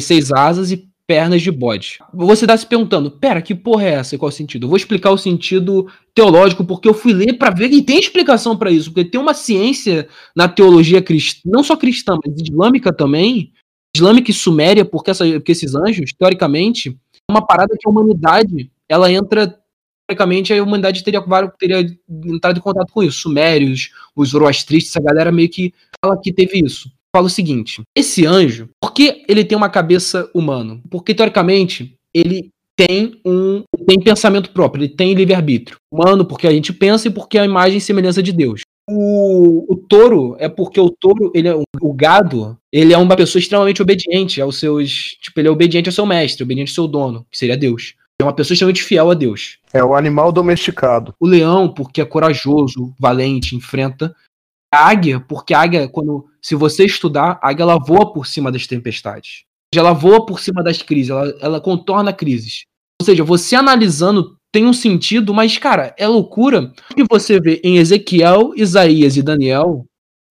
Seis asas e pernas de bode. Você tá se perguntando, pera, que porra é essa? Qual é o sentido? Eu vou explicar o sentido teológico, porque eu fui ler pra ver e tem explicação pra isso, porque tem uma ciência na teologia cristã, não só cristã, mas islâmica também, islâmica e suméria, porque, essa, porque esses anjos, teoricamente, é uma parada que a humanidade, ela entra, teoricamente, a humanidade teria, teria entrado em contato com isso, sumérios, os zoroastristas, essa galera meio que fala que teve isso. Fala o seguinte, esse anjo, por que ele tem uma cabeça humana? Porque, teoricamente, ele tem um tem pensamento próprio, ele tem livre-arbítrio. Humano, porque a gente pensa e porque é a imagem e semelhança de Deus. O, o touro é porque o touro, ele é um- o gado, ele é uma pessoa extremamente obediente aos seus, tipo, ele é obediente ao seu mestre, obediente ao seu dono, que seria Deus. É uma pessoa extremamente fiel a Deus. É o animal domesticado. O leão, porque é corajoso, valente, enfrenta. A águia, porque a águia, quando, se você estudar, a águia ela voa por cima das tempestades. Ela voa por cima das crises, ela, ela contorna crises. Ou seja, você analisando tem um sentido, mas, cara, é loucura que você vê em Ezequiel, Isaías e Daniel,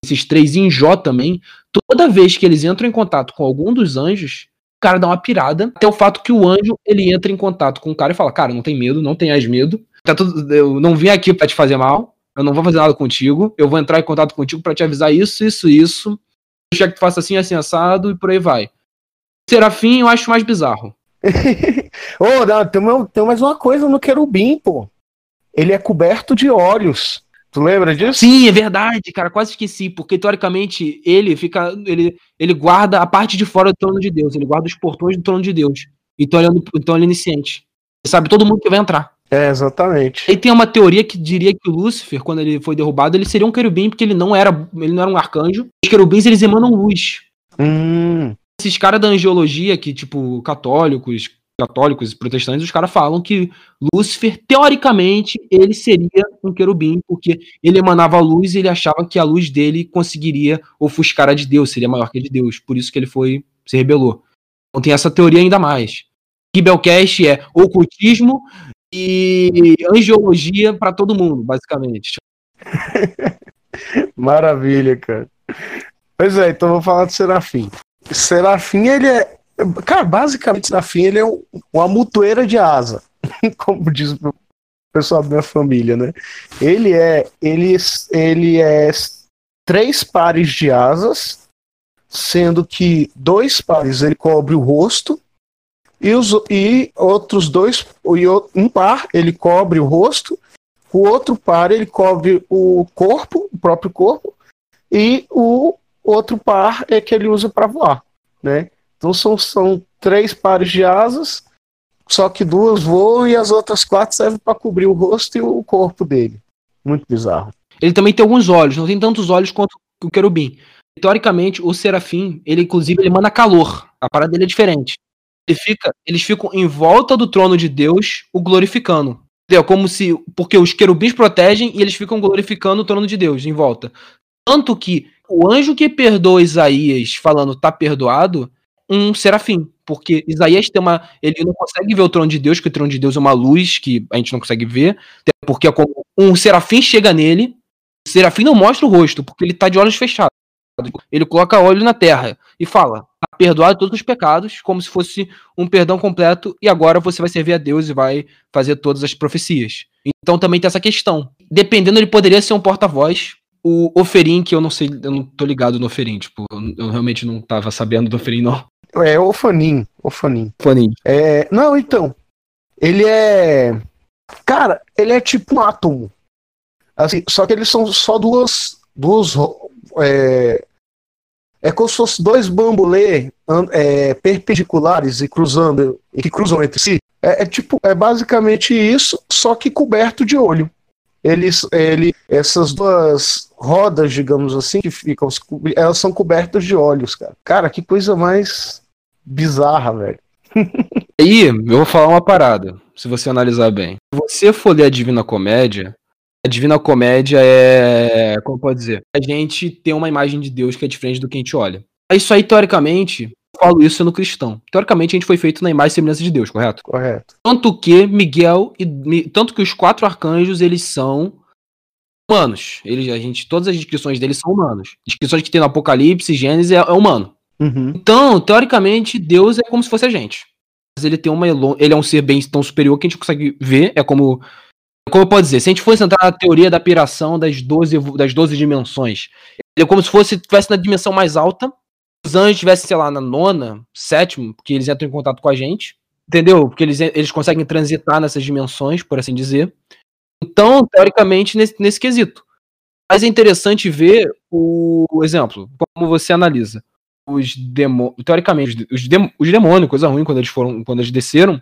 esses três em Jó também, toda vez que eles entram em contato com algum dos anjos, o cara dá uma pirada, até o fato que o anjo, ele entra em contato com o cara e fala, cara, não tem medo, não tenhas medo, tá tudo, eu não vim aqui pra te fazer mal, eu não vou fazer nada contigo, eu vou entrar em contato contigo pra te avisar isso, isso, isso, deixar que tu faça assim, assim, assado, e por aí vai. Serafim eu acho mais bizarro. Ô, não, tem, mais uma coisa no querubim, pô. Ele é coberto de olhos. Tu lembra disso? Sim, é verdade, cara, quase esqueci, porque teoricamente ele fica, ele, ele guarda a parte de fora do trono de Deus, ele guarda os portões do trono de Deus. Então ele é, então ele é onisciente. Ele sabe todo mundo que vai entrar. É, exatamente. Aí tem uma teoria que diria que o Lúcifer, quando ele foi derrubado, ele seria um querubim, porque ele não era, ele não era um arcanjo. Os querubins, eles emanam luz. Hum, Esses caras da angiologia, que, tipo, católicos, católicos e protestantes, os caras falam que Lúcifer, teoricamente, ele seria um querubim, porque ele emanava luz e ele achava que a luz dele conseguiria ofuscar a de Deus, seria maior que a de Deus. Por isso que ele foi, se rebelou. Então tem essa teoria ainda mais. Kibelcast é ocultismo e angiologia para todo mundo, basicamente. maravilha, cara. Pois é, então vou falar do Serafim. Serafim, ele é. Cara, basicamente, Serafim, ele é um- uma mutueira de asa. Como diz o pessoal da minha família, né? Ele é. Ele, ele é três pares de asas, sendo que dois pares ele cobre o rosto. E, os, e outros dois, e um par ele cobre o rosto, o outro par ele cobre o corpo, o próprio corpo, e o outro par é que ele usa para voar, né? Então são, são três pares de asas, só que duas voam e as outras quatro servem para cobrir o rosto e o corpo dele. Muito bizarro. ele também tem alguns olhos, não tem tantos olhos quanto o querubim. Teoricamente, o serafim, ele inclusive ele emana calor. A parada dele é diferente. Ele fica, eles ficam em volta do trono de Deus, o glorificando. Entendeu? Como se. Porque os querubins protegem e eles ficam glorificando o trono de Deus em volta. Tanto que o anjo que perdoa Isaías, falando tá perdoado, um serafim. Porque Isaías tem uma. Ele não consegue ver o trono de Deus, porque o trono de Deus é uma luz que a gente não consegue ver. Porque é um serafim chega nele, o serafim não mostra o rosto, porque ele tá de olhos fechados. Ele coloca olho na terra e fala: perdoado todos os pecados, como se fosse um perdão completo, e agora você vai servir a Deus e vai fazer todas as profecias. Então também tem essa questão. Dependendo, ele poderia ser um porta-voz. O Oferim, que eu não sei, eu não tô ligado no Oferim, tipo, eu realmente não tava sabendo do Oferim, não. É Ofanim, Ofanim. Ofanim. É, não, então, ele é, cara, ele é tipo um átomo. Assim, só que eles são só duas, duas é, é como se fossem dois bambolê é, perpendiculares e cruzando e que cruzam entre si. É, é, tipo, é basicamente isso, só que coberto de olho. Eles, ele, essas duas rodas, digamos assim, que ficam, elas são cobertas de olhos, cara. Cara, que coisa mais bizarra, velho. Aí, eu vou falar uma parada, se você analisar bem. Se você for ler a Divina Comédia, a Divina Comédia é. Como pode dizer? A gente tem uma imagem de Deus que é diferente do que a gente olha. Isso aí, teoricamente, eu falo isso no cristão. Teoricamente, a gente foi feito na imagem e semelhança de Deus, correto? Correto. Tanto que Miguel e. Tanto que os quatro arcanjos, eles são humanos. Eles, a gente, todas as descrições deles são humanos. Descrições que tem no Apocalipse, Gênesis, é, é humano. Uhum. Então, teoricamente, Deus é como se fosse a gente. Mas ele tem uma. Ele é um ser bem tão superior que a gente consegue ver. É como como eu posso dizer, se a gente fosse entrar na teoria da piração das 12, das 12 dimensões, é como se fosse tivesse na dimensão mais alta, os anjos estivessem, sei lá, na nona, sétima, porque eles entram em contato com a gente, entendeu? Porque eles, eles conseguem transitar nessas dimensões, por assim dizer. Então, teoricamente, nesse, nesse quesito. Mas é interessante ver o, exemplo, como você analisa. Os demônios, teoricamente, os, dem, os demônios, coisa ruim, quando eles foram, quando eles desceram,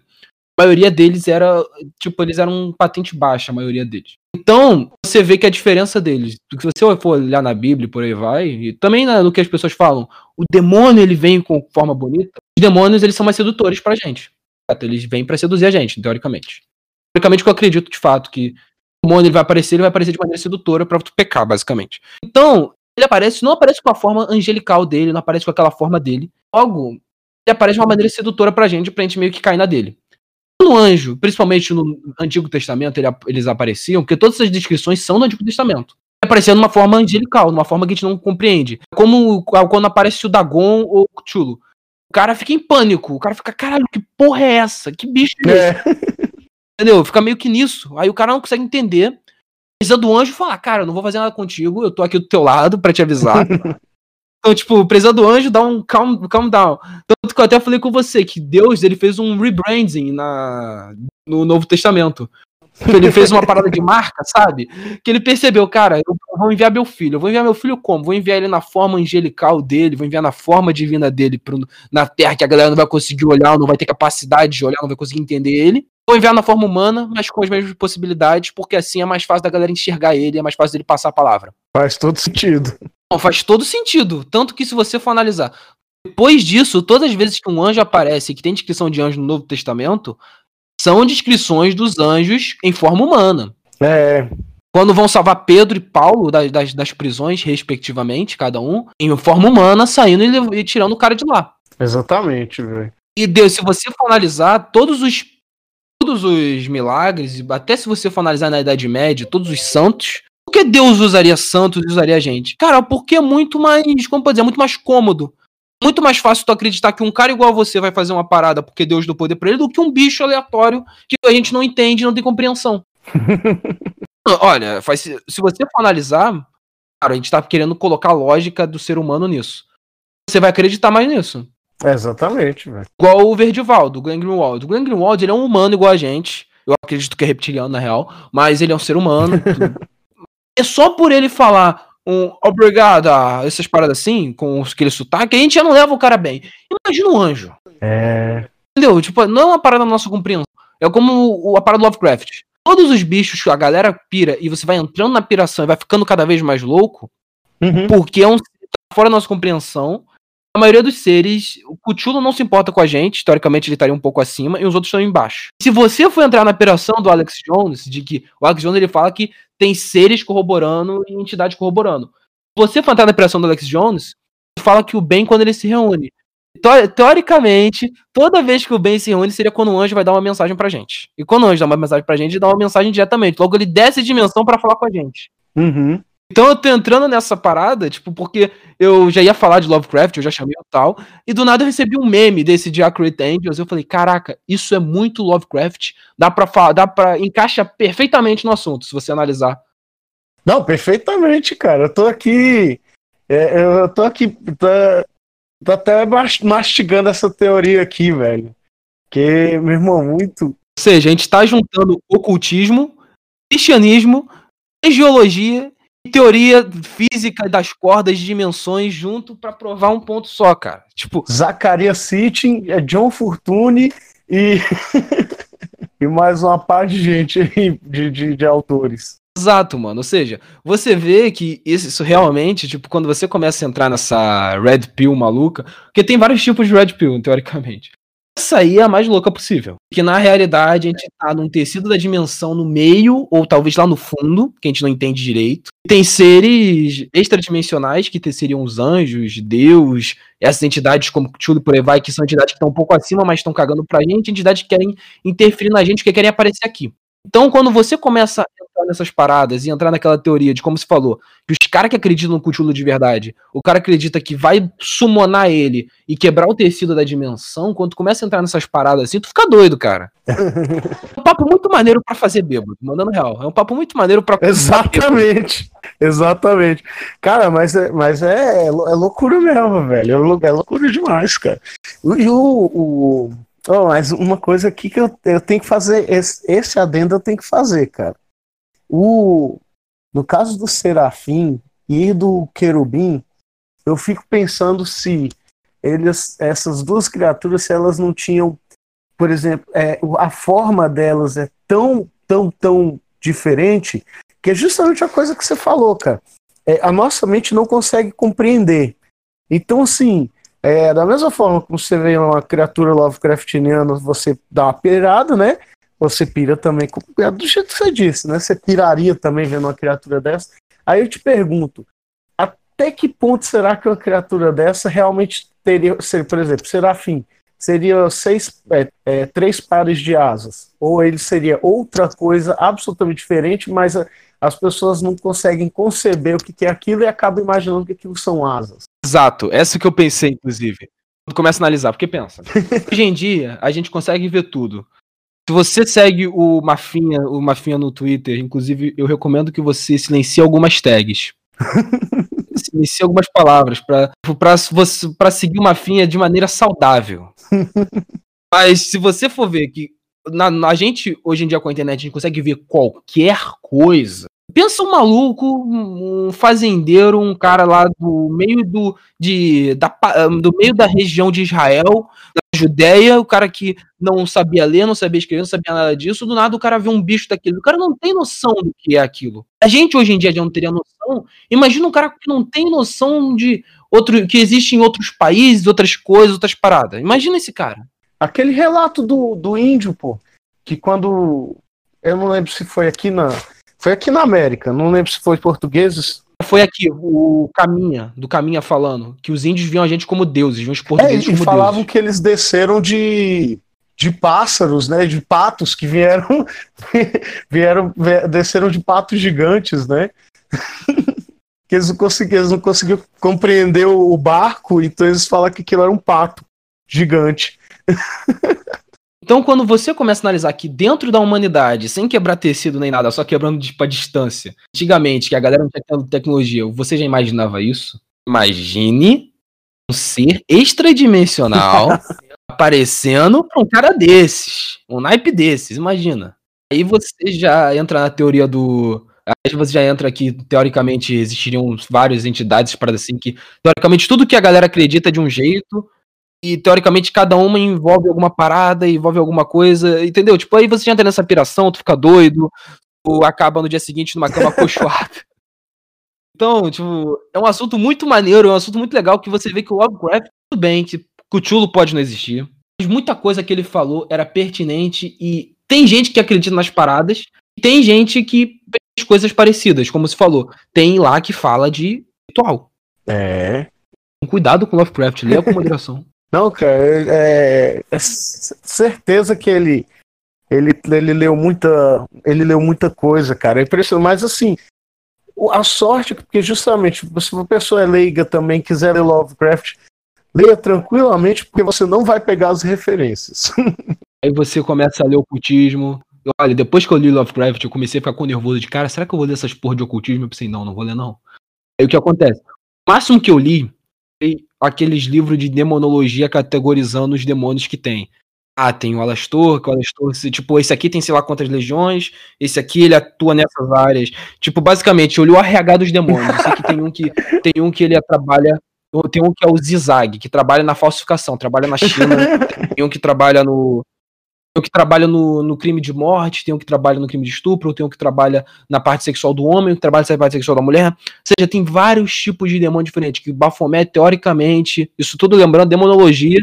a maioria deles era, tipo, eles eram patente baixa, a maioria deles. Então, você vê que a diferença deles, se você for olhar na Bíblia por aí vai, e também no que as pessoas falam, o demônio ele vem com forma bonita, os demônios eles são mais sedutores pra gente. Eles vêm para seduzir a gente, teoricamente. Teoricamente eu acredito de fato que o demônio ele vai aparecer, ele vai aparecer de maneira sedutora para tu pecar, basicamente. Então, ele aparece, não aparece com a forma angelical dele, não aparece com aquela forma dele. Logo, ele aparece de uma maneira sedutora pra gente, pra gente meio que cair na dele no anjo, principalmente no Antigo Testamento, ele, eles apareciam, porque todas essas descrições são do Antigo Testamento. Aparecendo numa forma angelical, numa forma que a gente não compreende. Como quando aparece o Dagon ou o Chulo. O cara fica em pânico. O cara fica, caralho, que porra é essa? Que bicho é esse? É. Entendeu? Fica meio que nisso. Aí o cara não consegue entender. Precisa do anjo falar, cara, eu não vou fazer nada contigo, eu tô aqui do teu lado para te avisar. Então, tipo, precisa do anjo dá um calm, calm down. Tanto que eu até falei com você que Deus ele fez um rebranding na, no Novo Testamento. Ele fez uma parada de marca, sabe? Que ele percebeu, cara, eu vou enviar meu filho. Eu vou enviar meu filho como? Vou enviar ele na forma angelical dele, vou enviar na forma divina dele pro, na terra que a galera não vai conseguir olhar, não vai ter capacidade de olhar, não vai conseguir entender ele. Vou enviar na forma humana, mas com as mesmas possibilidades, porque assim é mais fácil da galera enxergar ele, é mais fácil dele passar a palavra. Faz todo sentido. Não, faz todo sentido. Tanto que se você for analisar, depois disso, todas as vezes que um anjo aparece que tem descrição de anjo no Novo Testamento, são descrições dos anjos em forma humana. É. Quando vão salvar Pedro e Paulo das, das, das prisões, respectivamente, cada um, em forma humana, saindo e, e tirando o cara de lá. Exatamente, velho. E Deus, se você for analisar, todos os todos os milagres, até se você for analisar na Idade Média, todos os santos, que Deus usaria santos e usaria gente? Cara, porque é muito mais, como dizer, muito mais cômodo. Muito mais fácil tu acreditar que um cara igual a você vai fazer uma parada porque Deus deu poder pra ele do que um bicho aleatório que a gente não entende não tem compreensão. Olha, faz, se você for analisar, cara, a gente tá querendo colocar a lógica do ser humano nisso. Você vai acreditar mais nisso. exatamente, velho. Igual o Verdivaldo, o Glenn Greenwald. O Glenn Greenwald, ele é um humano igual a gente. Eu acredito que é reptiliano, na real. Mas ele é um ser humano. é só por ele falar um obrigado, essas paradas assim, com aquele sotaque, a gente já não leva o cara bem. Imagina um anjo. É. Entendeu? Tipo, não é uma parada da nossa compreensão. É como a parada do Lovecraft. todos os bichos, a galera pira e você vai entrando na piração e vai ficando cada vez mais louco, Uhum. porque é um tá fora da nossa compreensão. A maioria dos seres, o Cthulhu não se importa com a gente, teoricamente ele estaria um pouco acima, e os outros estão embaixo. Se você for entrar na piração do Alex Jones, de que o Alex Jones ele fala que tem seres corroborando e entidades corroborando. Você entrar na piração do Alex Jones, fala que o bem quando ele se reúne. Teo- Teoricamente, toda vez que o bem se reúne seria quando o anjo vai dar uma mensagem pra gente. E quando o anjo dá uma mensagem pra gente, ele dá uma mensagem diretamente. Logo, ele desce de dimensão pra falar com a gente. Uhum. Então eu tô entrando nessa parada, tipo, porque eu já ia falar de Lovecraft, eu já chamei o tal, e do nada eu recebi um meme desse de Accurate Angels, eu falei, caraca, isso é muito Lovecraft, dá pra falar, dá pra, encaixa perfeitamente no assunto, se você analisar. Não, perfeitamente, cara. Eu tô aqui. é, eu tô aqui. Tô, tô até mas- mastigando essa teoria aqui, velho. Que, meu irmão, muito. Ou seja, a gente tá juntando ocultismo, cristianismo, geologia teoria física das cordas de dimensões junto pra provar um ponto só, cara. Tipo, Zacarias Sitchin, é John Fortune e. e mais uma par de gente aí, de, de, de autores. Exato, mano. Ou seja, você vê que isso, isso realmente, tipo, quando você começa a entrar nessa Red Pill maluca, porque tem vários tipos de Red Pill, teoricamente. Essa aí é a mais louca possível. Que na realidade a gente tá num tecido da dimensão no meio, ou talvez lá no fundo, que a gente não entende direito. Tem seres extradimensionais, que seriam os anjos, Deus, essas entidades como Cthulhu por aí que são entidades que estão um pouco acima, mas estão cagando pra gente, entidades que querem interferir na gente, que querem aparecer aqui. Então, quando você começa a entrar nessas paradas e entrar naquela teoria de, como se falou, que os caras que acreditam no Cthulhu de verdade, o cara acredita que vai summonar ele e quebrar o tecido da dimensão, quando tu começa a entrar nessas paradas assim, tu fica doido, cara. É um papo muito maneiro pra fazer bêbado, mandando real. É um papo muito maneiro pra. Exatamente. Exatamente. Cara, mas é, mas é, é é loucura mesmo, velho. É É loucura demais, cara. E o. o oh, mas uma coisa aqui que eu, eu tenho que fazer, esse, esse adendo eu tenho que fazer, cara. O, no caso do Serafim e do Querubim, eu fico pensando se eles, essas duas criaturas, se elas não tinham, por exemplo, é, a forma delas é tão, tão, tão diferente que é justamente a coisa que você falou, cara. É, a nossa mente não consegue compreender. Então, assim, é, da mesma forma que você vê uma criatura Lovecraftiana, você dá uma pirada, né? Você pira também, é do jeito que você disse, né? Você piraria também vendo uma criatura dessa. Aí eu te pergunto, até que ponto será que uma criatura dessa realmente teria, por exemplo, Serafim, seria seis, é, é, três pares de asas? Ou ele seria outra coisa absolutamente diferente, mas as pessoas não conseguem conceber o que é aquilo e acabam imaginando que aquilo são asas. Exato, essa que eu pensei, inclusive. Quando começa a analisar, porque pensa. Hoje em dia, a gente consegue ver tudo. Se você segue o Mafinha, o Mafinha no Twitter, inclusive, eu recomendo que você silencie algumas tags. silencie algumas palavras para seguir o Mafinha de maneira saudável. Mas se você for ver que na, na- a gente hoje em dia com a internet a gente consegue ver qualquer coisa. Pensa um maluco, um fazendeiro, um cara lá do meio do, de, da, pa- do meio da região de Israel, da Judéia, o cara que não sabia ler, não sabia escrever, não sabia nada disso, do nada o cara vê um bicho daquele. O cara não tem noção do que é aquilo. A gente hoje em dia já não teria noção. Imagina um cara que não tem noção de outro que existe em outros países, outras coisas, outras paradas. Imagina esse cara. Aquele relato do, do índio, pô, que quando. Eu não lembro se foi aqui na. Foi aqui na América, não lembro se foi portugueses. Foi aqui, o Caminha, do Caminha falando, que os índios viam a gente como deuses, viam os É, portugueses e como falavam deuses. que eles desceram de, de pássaros, né? De patos que vieram. vieram desceram de patos gigantes, né? que eles não, conseguiam, eles não conseguiam compreender o, o barco, então eles falam que aquilo era um pato gigante. Então, quando você começa a analisar que dentro da humanidade, sem quebrar tecido nem nada, só quebrando tipo, a distância, antigamente, que a galera não tinha tecnologia, você já imaginava isso? Imagine um ser extradimensional aparecendo pra um cara desses, um naipe desses, imagina. Aí você já entra na teoria do. Aí você já entra que, teoricamente, existiriam várias entidades para assim que, teoricamente, tudo que a galera acredita é de um jeito, e teoricamente cada uma envolve alguma parada, envolve alguma coisa, entendeu? Tipo, aí você já entra nessa piração, tu fica doido, ou acaba no dia seguinte numa cama cochoada. Então, tipo, é um assunto muito maneiro, é um assunto muito legal que você vê que o Lovecraft, tudo bem, que Cthulhu pode não existir, mas muita coisa que ele falou era pertinente e tem gente que acredita nas paradas, e tem gente que fez coisas parecidas, como se falou. Tem lá que fala de ritual. É. Cuidado com Lovecraft, leia com moderação. Não, cara, é, é certeza que ele, ele, ele leu muita, ele leu muita coisa, cara. É impressionante, mas assim, a sorte, porque justamente se uma pessoa é leiga também quiser ler Lovecraft, leia tranquilamente, porque você não vai pegar as referências. Aí você começa a ler ocultismo. Olha, depois que eu li Lovecraft, eu comecei a ficar com nervoso de cara, será que eu vou ler essas porra de ocultismo? Eu pensei, não, não vou ler, não. Aí o que acontece? O máximo que eu li aqueles livros de demonologia categorizando os demônios que tem. Ah, tem o Alastor, que o Alastor, tipo, esse aqui tem sei lá quantas legiões, esse aqui ele atua nessas áreas. Tipo, basicamente, olhou o RH dos demônios. Esse aqui tem um que tem um que ele trabalha, tem um que é o Zizag, que trabalha na falsificação, trabalha na China, tem um que trabalha no um que trabalha no, no crime de morte, tem um que trabalha no crime de estupro, tem um que trabalha na parte sexual do homem, um que trabalha na parte sexual da mulher. Ou seja, tem vários tipos de demônio diferentes. Que Baphomet, teoricamente, isso tudo lembrando demonologia,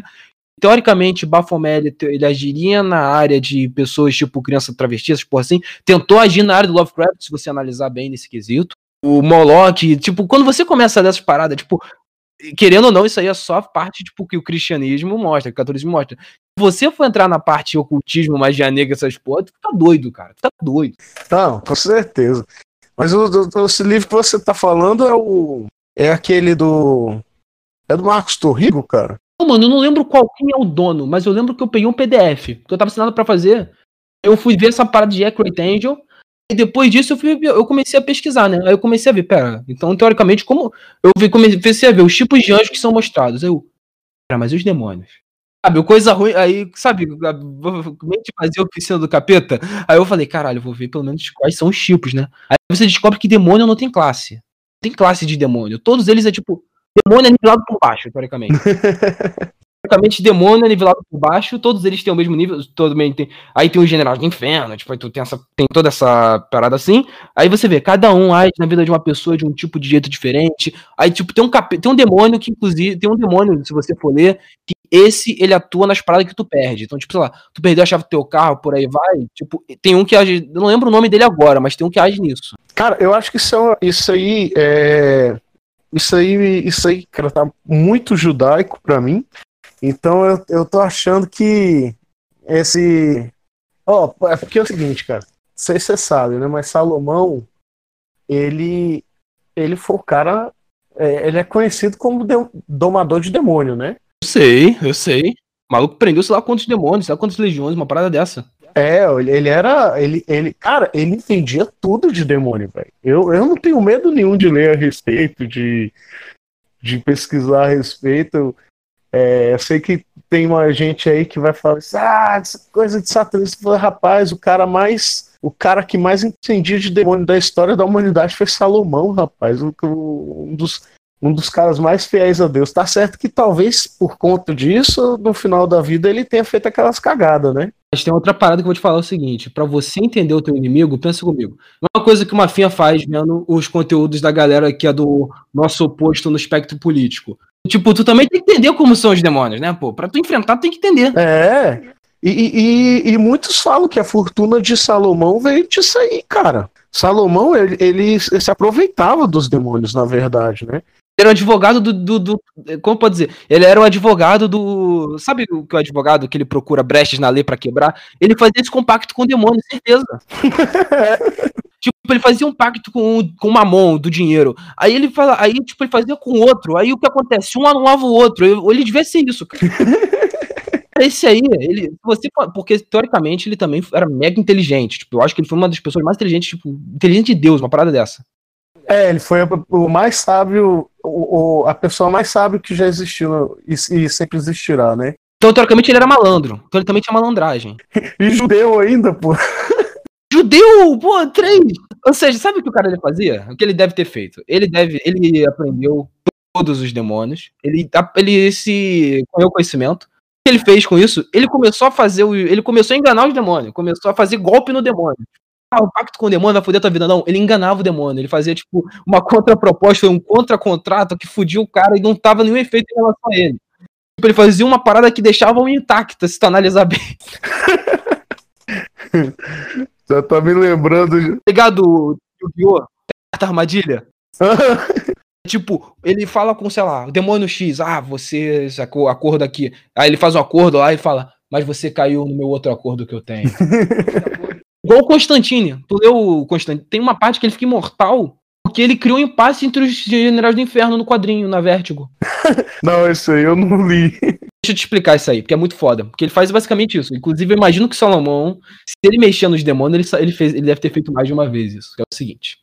teoricamente, Baphomet ele, ele, agiria na área de pessoas tipo criança travesti, por assim, tentou agir na área do Lovecraft, se você analisar bem nesse quesito. O Moloch, tipo, quando você começa a ler essas paradas, tipo, querendo ou não, isso aí é só parte tipo, que o cristianismo mostra, que o catolicismo mostra. Se você for entrar na parte ocultismo, magia negra, essas porra, tu tá doido, cara. Tu tá doido. Não, com certeza. Mas o, o, esse livro que você tá falando é o. É aquele do. É do Marcos Torrigo, cara? Não, mano, eu não lembro qual quem é o dono, mas eu lembro que eu peguei um PDF, que eu tava ensinado para fazer. Eu fui ver essa parada de Accurate Angel, depois disso eu, fui, eu comecei a pesquisar, né? Aí eu comecei a ver, pera, então teoricamente, como. Eu vi, comecei a ver os tipos de anjos que são mostrados. Eu. Pera, mas e os demônios? Sabe, coisa ruim. Aí, sabe, que fazia a oficina do capeta? Aí eu falei, caralho, vou ver pelo menos quais são os tipos, né? Aí você descobre que demônio não tem classe. Não tem classe de demônio. Todos eles é tipo. Demônio é nivelado por baixo, teoricamente. praticamente demônio nivelado por baixo, todos eles têm o mesmo nível, todo mundo tem, aí tem o general do inferno, tipo, tu tem essa tem toda essa parada assim. Aí você vê, cada um age na vida de uma pessoa de um tipo de jeito diferente. Aí tipo tem um cap, tem um demônio que inclusive tem um demônio, se você for ler, que esse ele atua nas paradas que tu perde. Então, tipo, sei lá, tu perdeu a chave do teu carro, por aí vai, tipo, tem um que age, eu não lembro o nome dele agora, mas tem um que age nisso. Cara, eu acho que isso, é, isso aí é isso aí, isso aí, cara, tá muito judaico para mim. Então eu, eu tô achando que esse. Ó, oh, é porque é o seguinte, cara. Sei se você sabe, né? Mas Salomão, ele. Ele foi o cara. É, ele é conhecido como de, domador de demônio, né? Eu sei, eu sei. O maluco prendeu sei lá quantos demônios, sei lá quantas legiões, uma parada dessa. É, ele era. Ele, ele, cara, ele entendia tudo de demônio, velho. Eu, eu não tenho medo nenhum de ler a respeito, de, de pesquisar a respeito. É, eu sei que tem uma gente aí que vai falar assim, ah, essa coisa de satanismo. Rapaz, o cara mais. O cara que mais entendia de demônio da história da humanidade foi Salomão, rapaz. Um, dos, um dos caras mais fiéis a Deus. Tá certo que talvez por conta disso, no final da vida, ele tenha feito aquelas cagadas, né? Mas tem outra parada que eu vou te falar o seguinte: para você entender o teu inimigo, pensa comigo. Uma coisa que uma finha faz vendo os conteúdos da galera que é do nosso oposto no espectro político. Tipo, tu também tem que entender como são os demônios, né, pô? Pra tu enfrentar, tu tem que entender. É. E, e, e muitos falam que a fortuna de Salomão veio disso aí, cara. Salomão, ele, ele se aproveitava dos demônios, na verdade, né? Ele era um advogado do, do, do, Como pode dizer? Ele era o advogado do. Sabe o que é o advogado que ele procura brechas na lei para quebrar? Ele fazia esse compacto com o demônio, certeza. Tipo, ele fazia um pacto com, com o Mamon do dinheiro. Aí ele fala, aí, tipo, ele fazia com outro. Aí o que acontece? Um anulava o outro. Ele devia ser isso, cara. Esse aí, ele, você, porque teoricamente ele também era mega inteligente. Tipo, eu acho que ele foi uma das pessoas mais inteligentes, tipo, inteligente de Deus, uma parada dessa. É, ele foi o mais sábio, o, o a pessoa mais sábia que já existiu e, e, sempre existirá, né? Então, teoricamente, ele era malandro. Então, ele também tinha malandragem. e judeu ainda, pô. Judeu, pô, três. Ou seja, sabe o que o cara fazia? O que ele deve ter feito? Ele deve, ele aprendeu todos os demônios. Ele, ele se correu conhecimento. O que ele fez com isso? Ele começou a fazer o, ele começou a enganar os demônios, começou a fazer golpe no demônio. Ah, o pacto com o demônio vai foder tua vida. Não, ele enganava o demônio. Ele fazia, tipo, uma contraproposta, um contra-contrato que fudia o cara e não tava nenhum efeito em relação a ele. Tipo, ele fazia uma parada que deixava um intacta, se tu analisar bem. Já tá me lembrando. de- Ligado, Yu-Gi-Oh! Carta armadilha? Tipo, ele fala com, sei lá, o demônio X, ah, você sacou acordo aqui. Aí ele faz um acordo lá e fala, mas você caiu no meu outro acordo que eu tenho. Igual o Constantine. Tu leu o Constantine? Tem uma parte que ele fica imortal porque ele criou um impasse entre os generais do inferno no quadrinho, na Vértigo. Não, esse aí eu não li. Deixa eu te explicar isso aí, porque é muito foda. Porque ele faz basicamente isso. Inclusive, eu imagino que Salomão, se ele mexer nos demônios, ele, ele, fez, ele deve ter feito mais de uma vez isso. É o seguinte.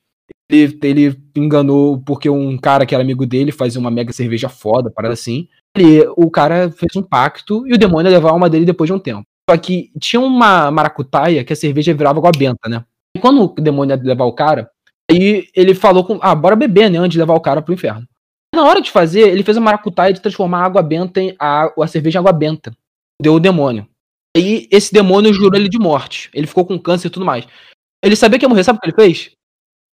Ele, ele enganou porque um cara que era amigo dele fazia uma mega cerveja foda, parada assim. Ele, o cara fez um pacto e o demônio ia levar a alma dele depois de um tempo. Só que tinha uma maracutaia que a cerveja virava água benta, né? E quando o demônio ia levar o cara, aí ele falou com. Ah, bora beber, né? Antes de levar o cara pro inferno. Na hora de fazer, ele fez a maracutaia de transformar a água benta em. a, a cerveja em água benta. Deu o demônio. Aí esse demônio jurou ele de morte. Ele ficou com câncer e tudo mais. Ele sabia que ia morrer, sabe o que ele fez?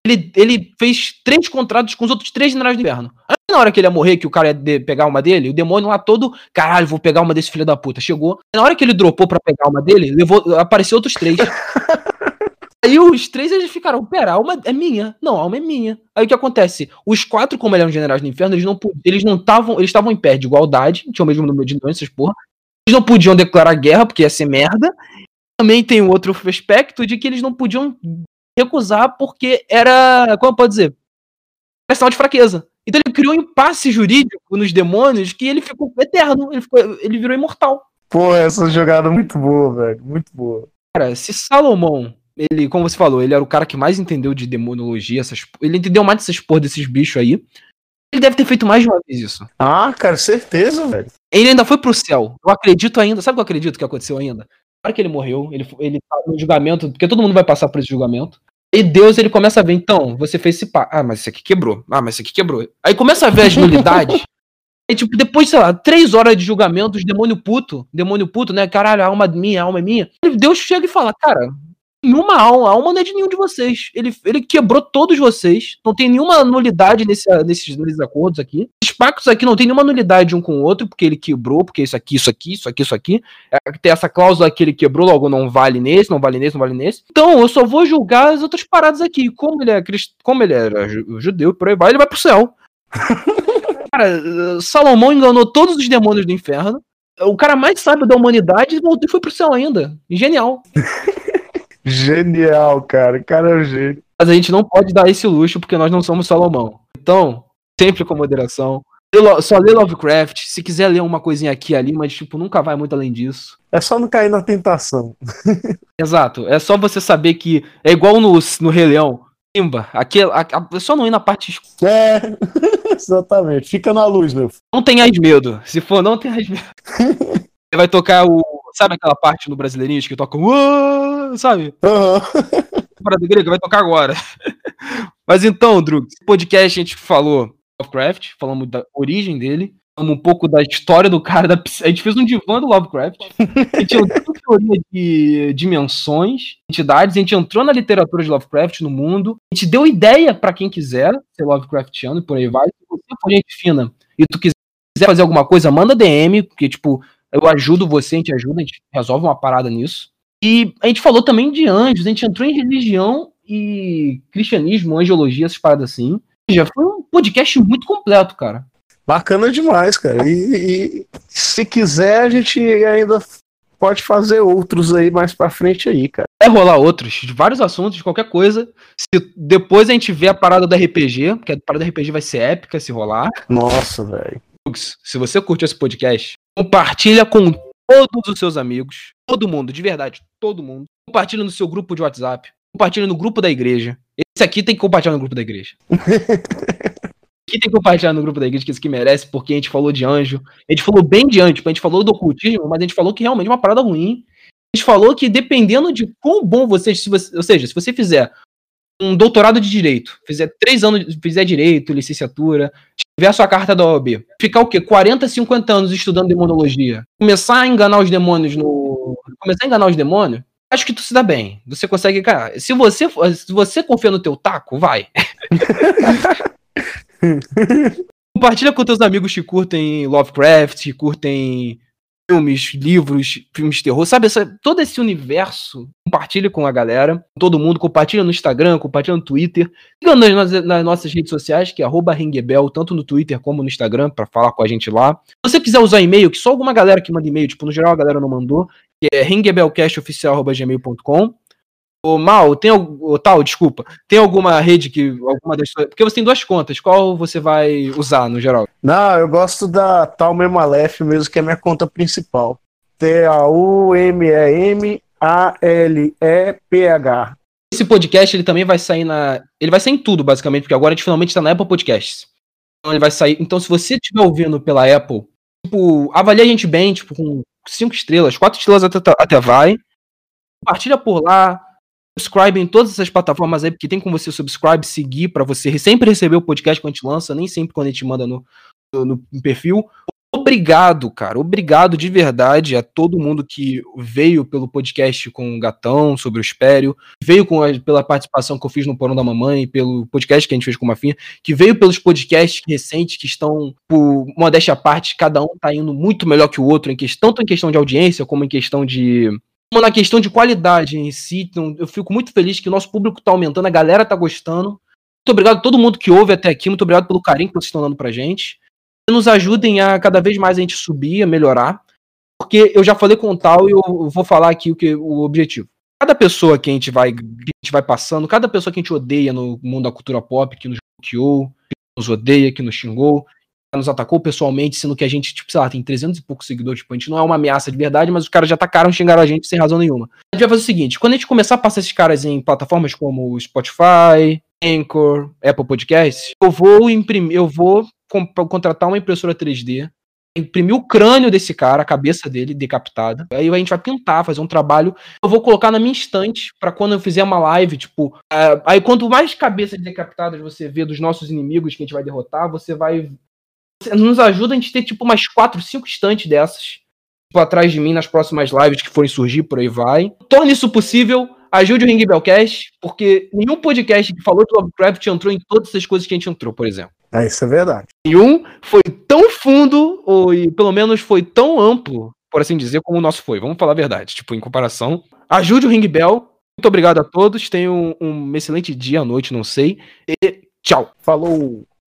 Ele, ele fez três contratos com os outros três generais do inferno. Aí na hora que ele ia morrer, que o cara ia de- pegar uma dele, o demônio lá todo, caralho, vou pegar uma desse filho da puta. Chegou. Na hora que ele dropou pra pegar uma dele, levou, apareceu outros três. Aí os três eles ficaram, pera, a alma é minha. Não, a alma é minha. Aí o que acontece? Os quatro, como eram generais do inferno, eles não eles não estavam, eles estavam em pé de igualdade, tinham o mesmo número de doenças, porra. Eles não podiam declarar guerra, porque ia ser merda. Também tem um outro aspecto de que eles não podiam recusar porque era, como eu posso dizer? Era sinal de fraqueza. Então ele criou um impasse jurídico nos demônios que ele ficou eterno, ele, ficou, ele virou imortal. Pô, essa jogada é muito boa, velho. Muito boa. Cara, se Salomão, ele, como você falou, ele era o cara que mais entendeu de demonologia, essas, ele entendeu mais dessas porra desses bichos aí. Ele deve ter feito mais de uma vez isso. Ah, cara, certeza, velho. Ele ainda foi pro céu. Eu acredito ainda. Sabe o que eu acredito que aconteceu ainda? Na hora que ele morreu, ele, ele tá no julgamento, porque todo mundo vai passar por esse julgamento. E Deus, ele começa a ver, então, você fez esse pá. Ah, mas isso aqui quebrou. Ah, mas isso aqui quebrou. Aí começa a ver as nulidades. E, tipo, depois, sei lá, três horas de julgamento, os demônio puto, demônio puto, né? Caralho, a alma é minha, a alma é minha. Deus chega e fala, cara, nenhuma alma, a alma não é de nenhum de vocês. Ele, ele quebrou todos vocês. Não tem nenhuma nulidade nesse, nesses, nesses acordos aqui. Os pactos aqui não tem nenhuma nulidade um com o outro, porque ele quebrou, porque isso aqui, isso aqui, isso aqui, isso aqui. É, Tem essa cláusula que ele quebrou, logo não vale nesse, não vale nesse, não vale nesse. Então, eu só vou julgar as outras paradas aqui. Como ele é crist... como ele era ju- judeu, por aí vai, ele vai pro céu. Cara, Salomão enganou todos os demônios do inferno. O cara mais sábio da humanidade voltou e foi pro céu ainda. Genial. Genial, cara. Cara é um gênio. Mas a gente não pode dar esse luxo porque nós não somos Salomão. Então, sempre com moderação. Só lê Lovecraft. Se quiser ler uma coisinha aqui e ali, mas tipo, nunca vai muito além disso. É só não cair na tentação. Exato. É só você saber que é igual no, no Rei Leão. Simba, aquele, a, a- só não ir na parte escura. É, exatamente. Fica na luz, meu. filho. Não tenhas medo. Se for, não tenhas medo. Você vai tocar o. Sabe aquela parte no Brasileirinhos que toca. "Uá", Sabe? Aham. Parada grega, vai tocar agora. Mas então, Drug, esse podcast a gente falou Lovecraft, falamos da origem dele, falamos um pouco da história do cara, da, a gente fez um divã do Lovecraft, a gente entrou em teoria de dimensões, entidades, a gente entrou na literatura de Lovecraft no mundo, a gente deu ideia pra quem quiser ser Lovecraftiano e por aí vai. Se você for gente fina e tu quiser fazer alguma coisa, manda DM, porque, tipo, eu ajudo você, a gente ajuda, a gente resolve uma parada nisso. E a gente falou também de anjos, a gente entrou em religião e cristianismo, angiologia, essas paradas assim. Já foi um podcast muito completo, cara. Bacana demais, cara. E, e se quiser, a gente ainda pode fazer outros aí mais pra frente aí, cara. Vai rolar outros, de vários assuntos, de qualquer coisa. Se depois a gente vê a parada do RPG, porque a parada do RPG vai ser épica se rolar. Nossa, velho. Se você curtiu esse podcast, compartilha com todos os seus amigos, todo mundo, de verdade, todo mundo. Compartilha no seu grupo de WhatsApp, compartilha no grupo da igreja. Esse aqui tem que compartilhar no grupo da igreja. Aqui tem que compartilhar no grupo da igreja, que isso que merece, porque a gente falou de anjo. A gente falou bem de anjo, tipo, a gente falou do ocultismo, mas a gente falou que realmente é uma parada ruim. A gente falou que dependendo de quão bom você, se você ou seja, se você fizer um doutorado de direito, fizer três anos, fizer direito, licenciatura, ver a sua carta da OAB, ficar o quê? 40, 50 anos estudando demonologia, começar a enganar os demônios no. Começar a enganar os demônios, acho que tu se dá bem. Você consegue, cara. Se você, se você confia no teu taco, vai. Compartilha com teus amigos que curtem Lovecraft, que curtem filmes, livros, filmes de terror, sabe? Essa, todo esse universo, compartilha com a galera, todo mundo, compartilha no Instagram, compartilha no Twitter, siga nas, nas, nossas redes sociais, que é ringuebel, tanto no Twitter como no Instagram, para falar com a gente lá. Se você quiser usar e-mail, que só alguma galera que manda e-mail, tipo, no geral a galera não mandou, que é ringuebelcastoficial.gmail.com o Mal, tem o tal, desculpa, tem alguma rede que alguma das porque você tem duas contas, qual você vai usar no geral? Não, eu gosto da tal Memalef mesmo, que é minha conta principal. T A U M E M A L E P H. Esse podcast ele também vai sair na, ele vai sair em tudo basicamente, porque agora a gente finalmente está na Apple Podcasts. Então ele vai sair. Então se você estiver ouvindo pela Apple, tipo, avalie a gente bem, tipo com cinco estrelas, quatro estrelas até, até vai. Compartilha por lá, subscribe em todas essas plataformas aí, porque tem como você subscribe, seguir, para você sempre receber o podcast quando a gente lança, nem sempre quando a gente manda no, no, no, perfil. Obrigado, cara. Obrigado de verdade a todo mundo que veio pelo podcast com o Gatão sobre o Espério, veio com a, pela participação que eu fiz no Porão da Mamãe, pelo podcast que a gente fez com uma Mafinha, que veio pelos podcasts recentes que estão, por modéstia à parte, cada um tá indo muito melhor que o outro, em questão, tanto em questão de audiência como em questão de na questão de qualidade em si, então eu fico muito feliz que o nosso público está aumentando, a galera está gostando. Muito obrigado a todo mundo que ouve até aqui, muito obrigado pelo carinho que vocês estão dando pra gente. E nos ajudem a cada vez mais a gente subir, a melhorar. Porque eu já falei com o tal e eu vou falar aqui o que o objetivo. Cada pessoa que a gente vai, que a gente vai passando, cada pessoa que a gente odeia no mundo da cultura pop, que nos bloqueou, que nos odeia, que nos xingou, nos atacou pessoalmente, sendo que a gente, tipo, sei lá, tem 300 e poucos seguidores, tipo, a gente não é uma ameaça de verdade, mas os caras já atacaram xingaram a gente sem razão nenhuma. A gente vai fazer o seguinte, quando a gente começar a passar esses caras em plataformas como Spotify, Anchor, Apple Podcasts, eu vou imprimir, eu vou contratar uma impressora 3D, imprimir o crânio desse cara, a cabeça dele decapitada. Aí a gente vai pintar, fazer um trabalho. Eu vou colocar na minha estante para quando eu fizer uma live, tipo, uh, aí quanto mais cabeças decapitadas você vê dos nossos inimigos que a gente vai derrotar, você vai nos ajuda a gente ter tipo umas 4, 5 estantes dessas tipo, atrás de mim nas próximas lives que forem surgir, por aí vai. Torne isso possível, ajude o Ring Bellcast, porque nenhum podcast que falou de Lovecraft entrou em todas essas coisas que a gente entrou, por exemplo. É, isso é verdade. E um foi tão fundo, ou e pelo menos foi tão amplo, por assim dizer, como o nosso foi. Vamos falar a verdade, tipo, em comparação. Ajude o Ring Bell. Muito obrigado a todos. Tenham um, um excelente dia, noite, não sei. E tchau. Falou!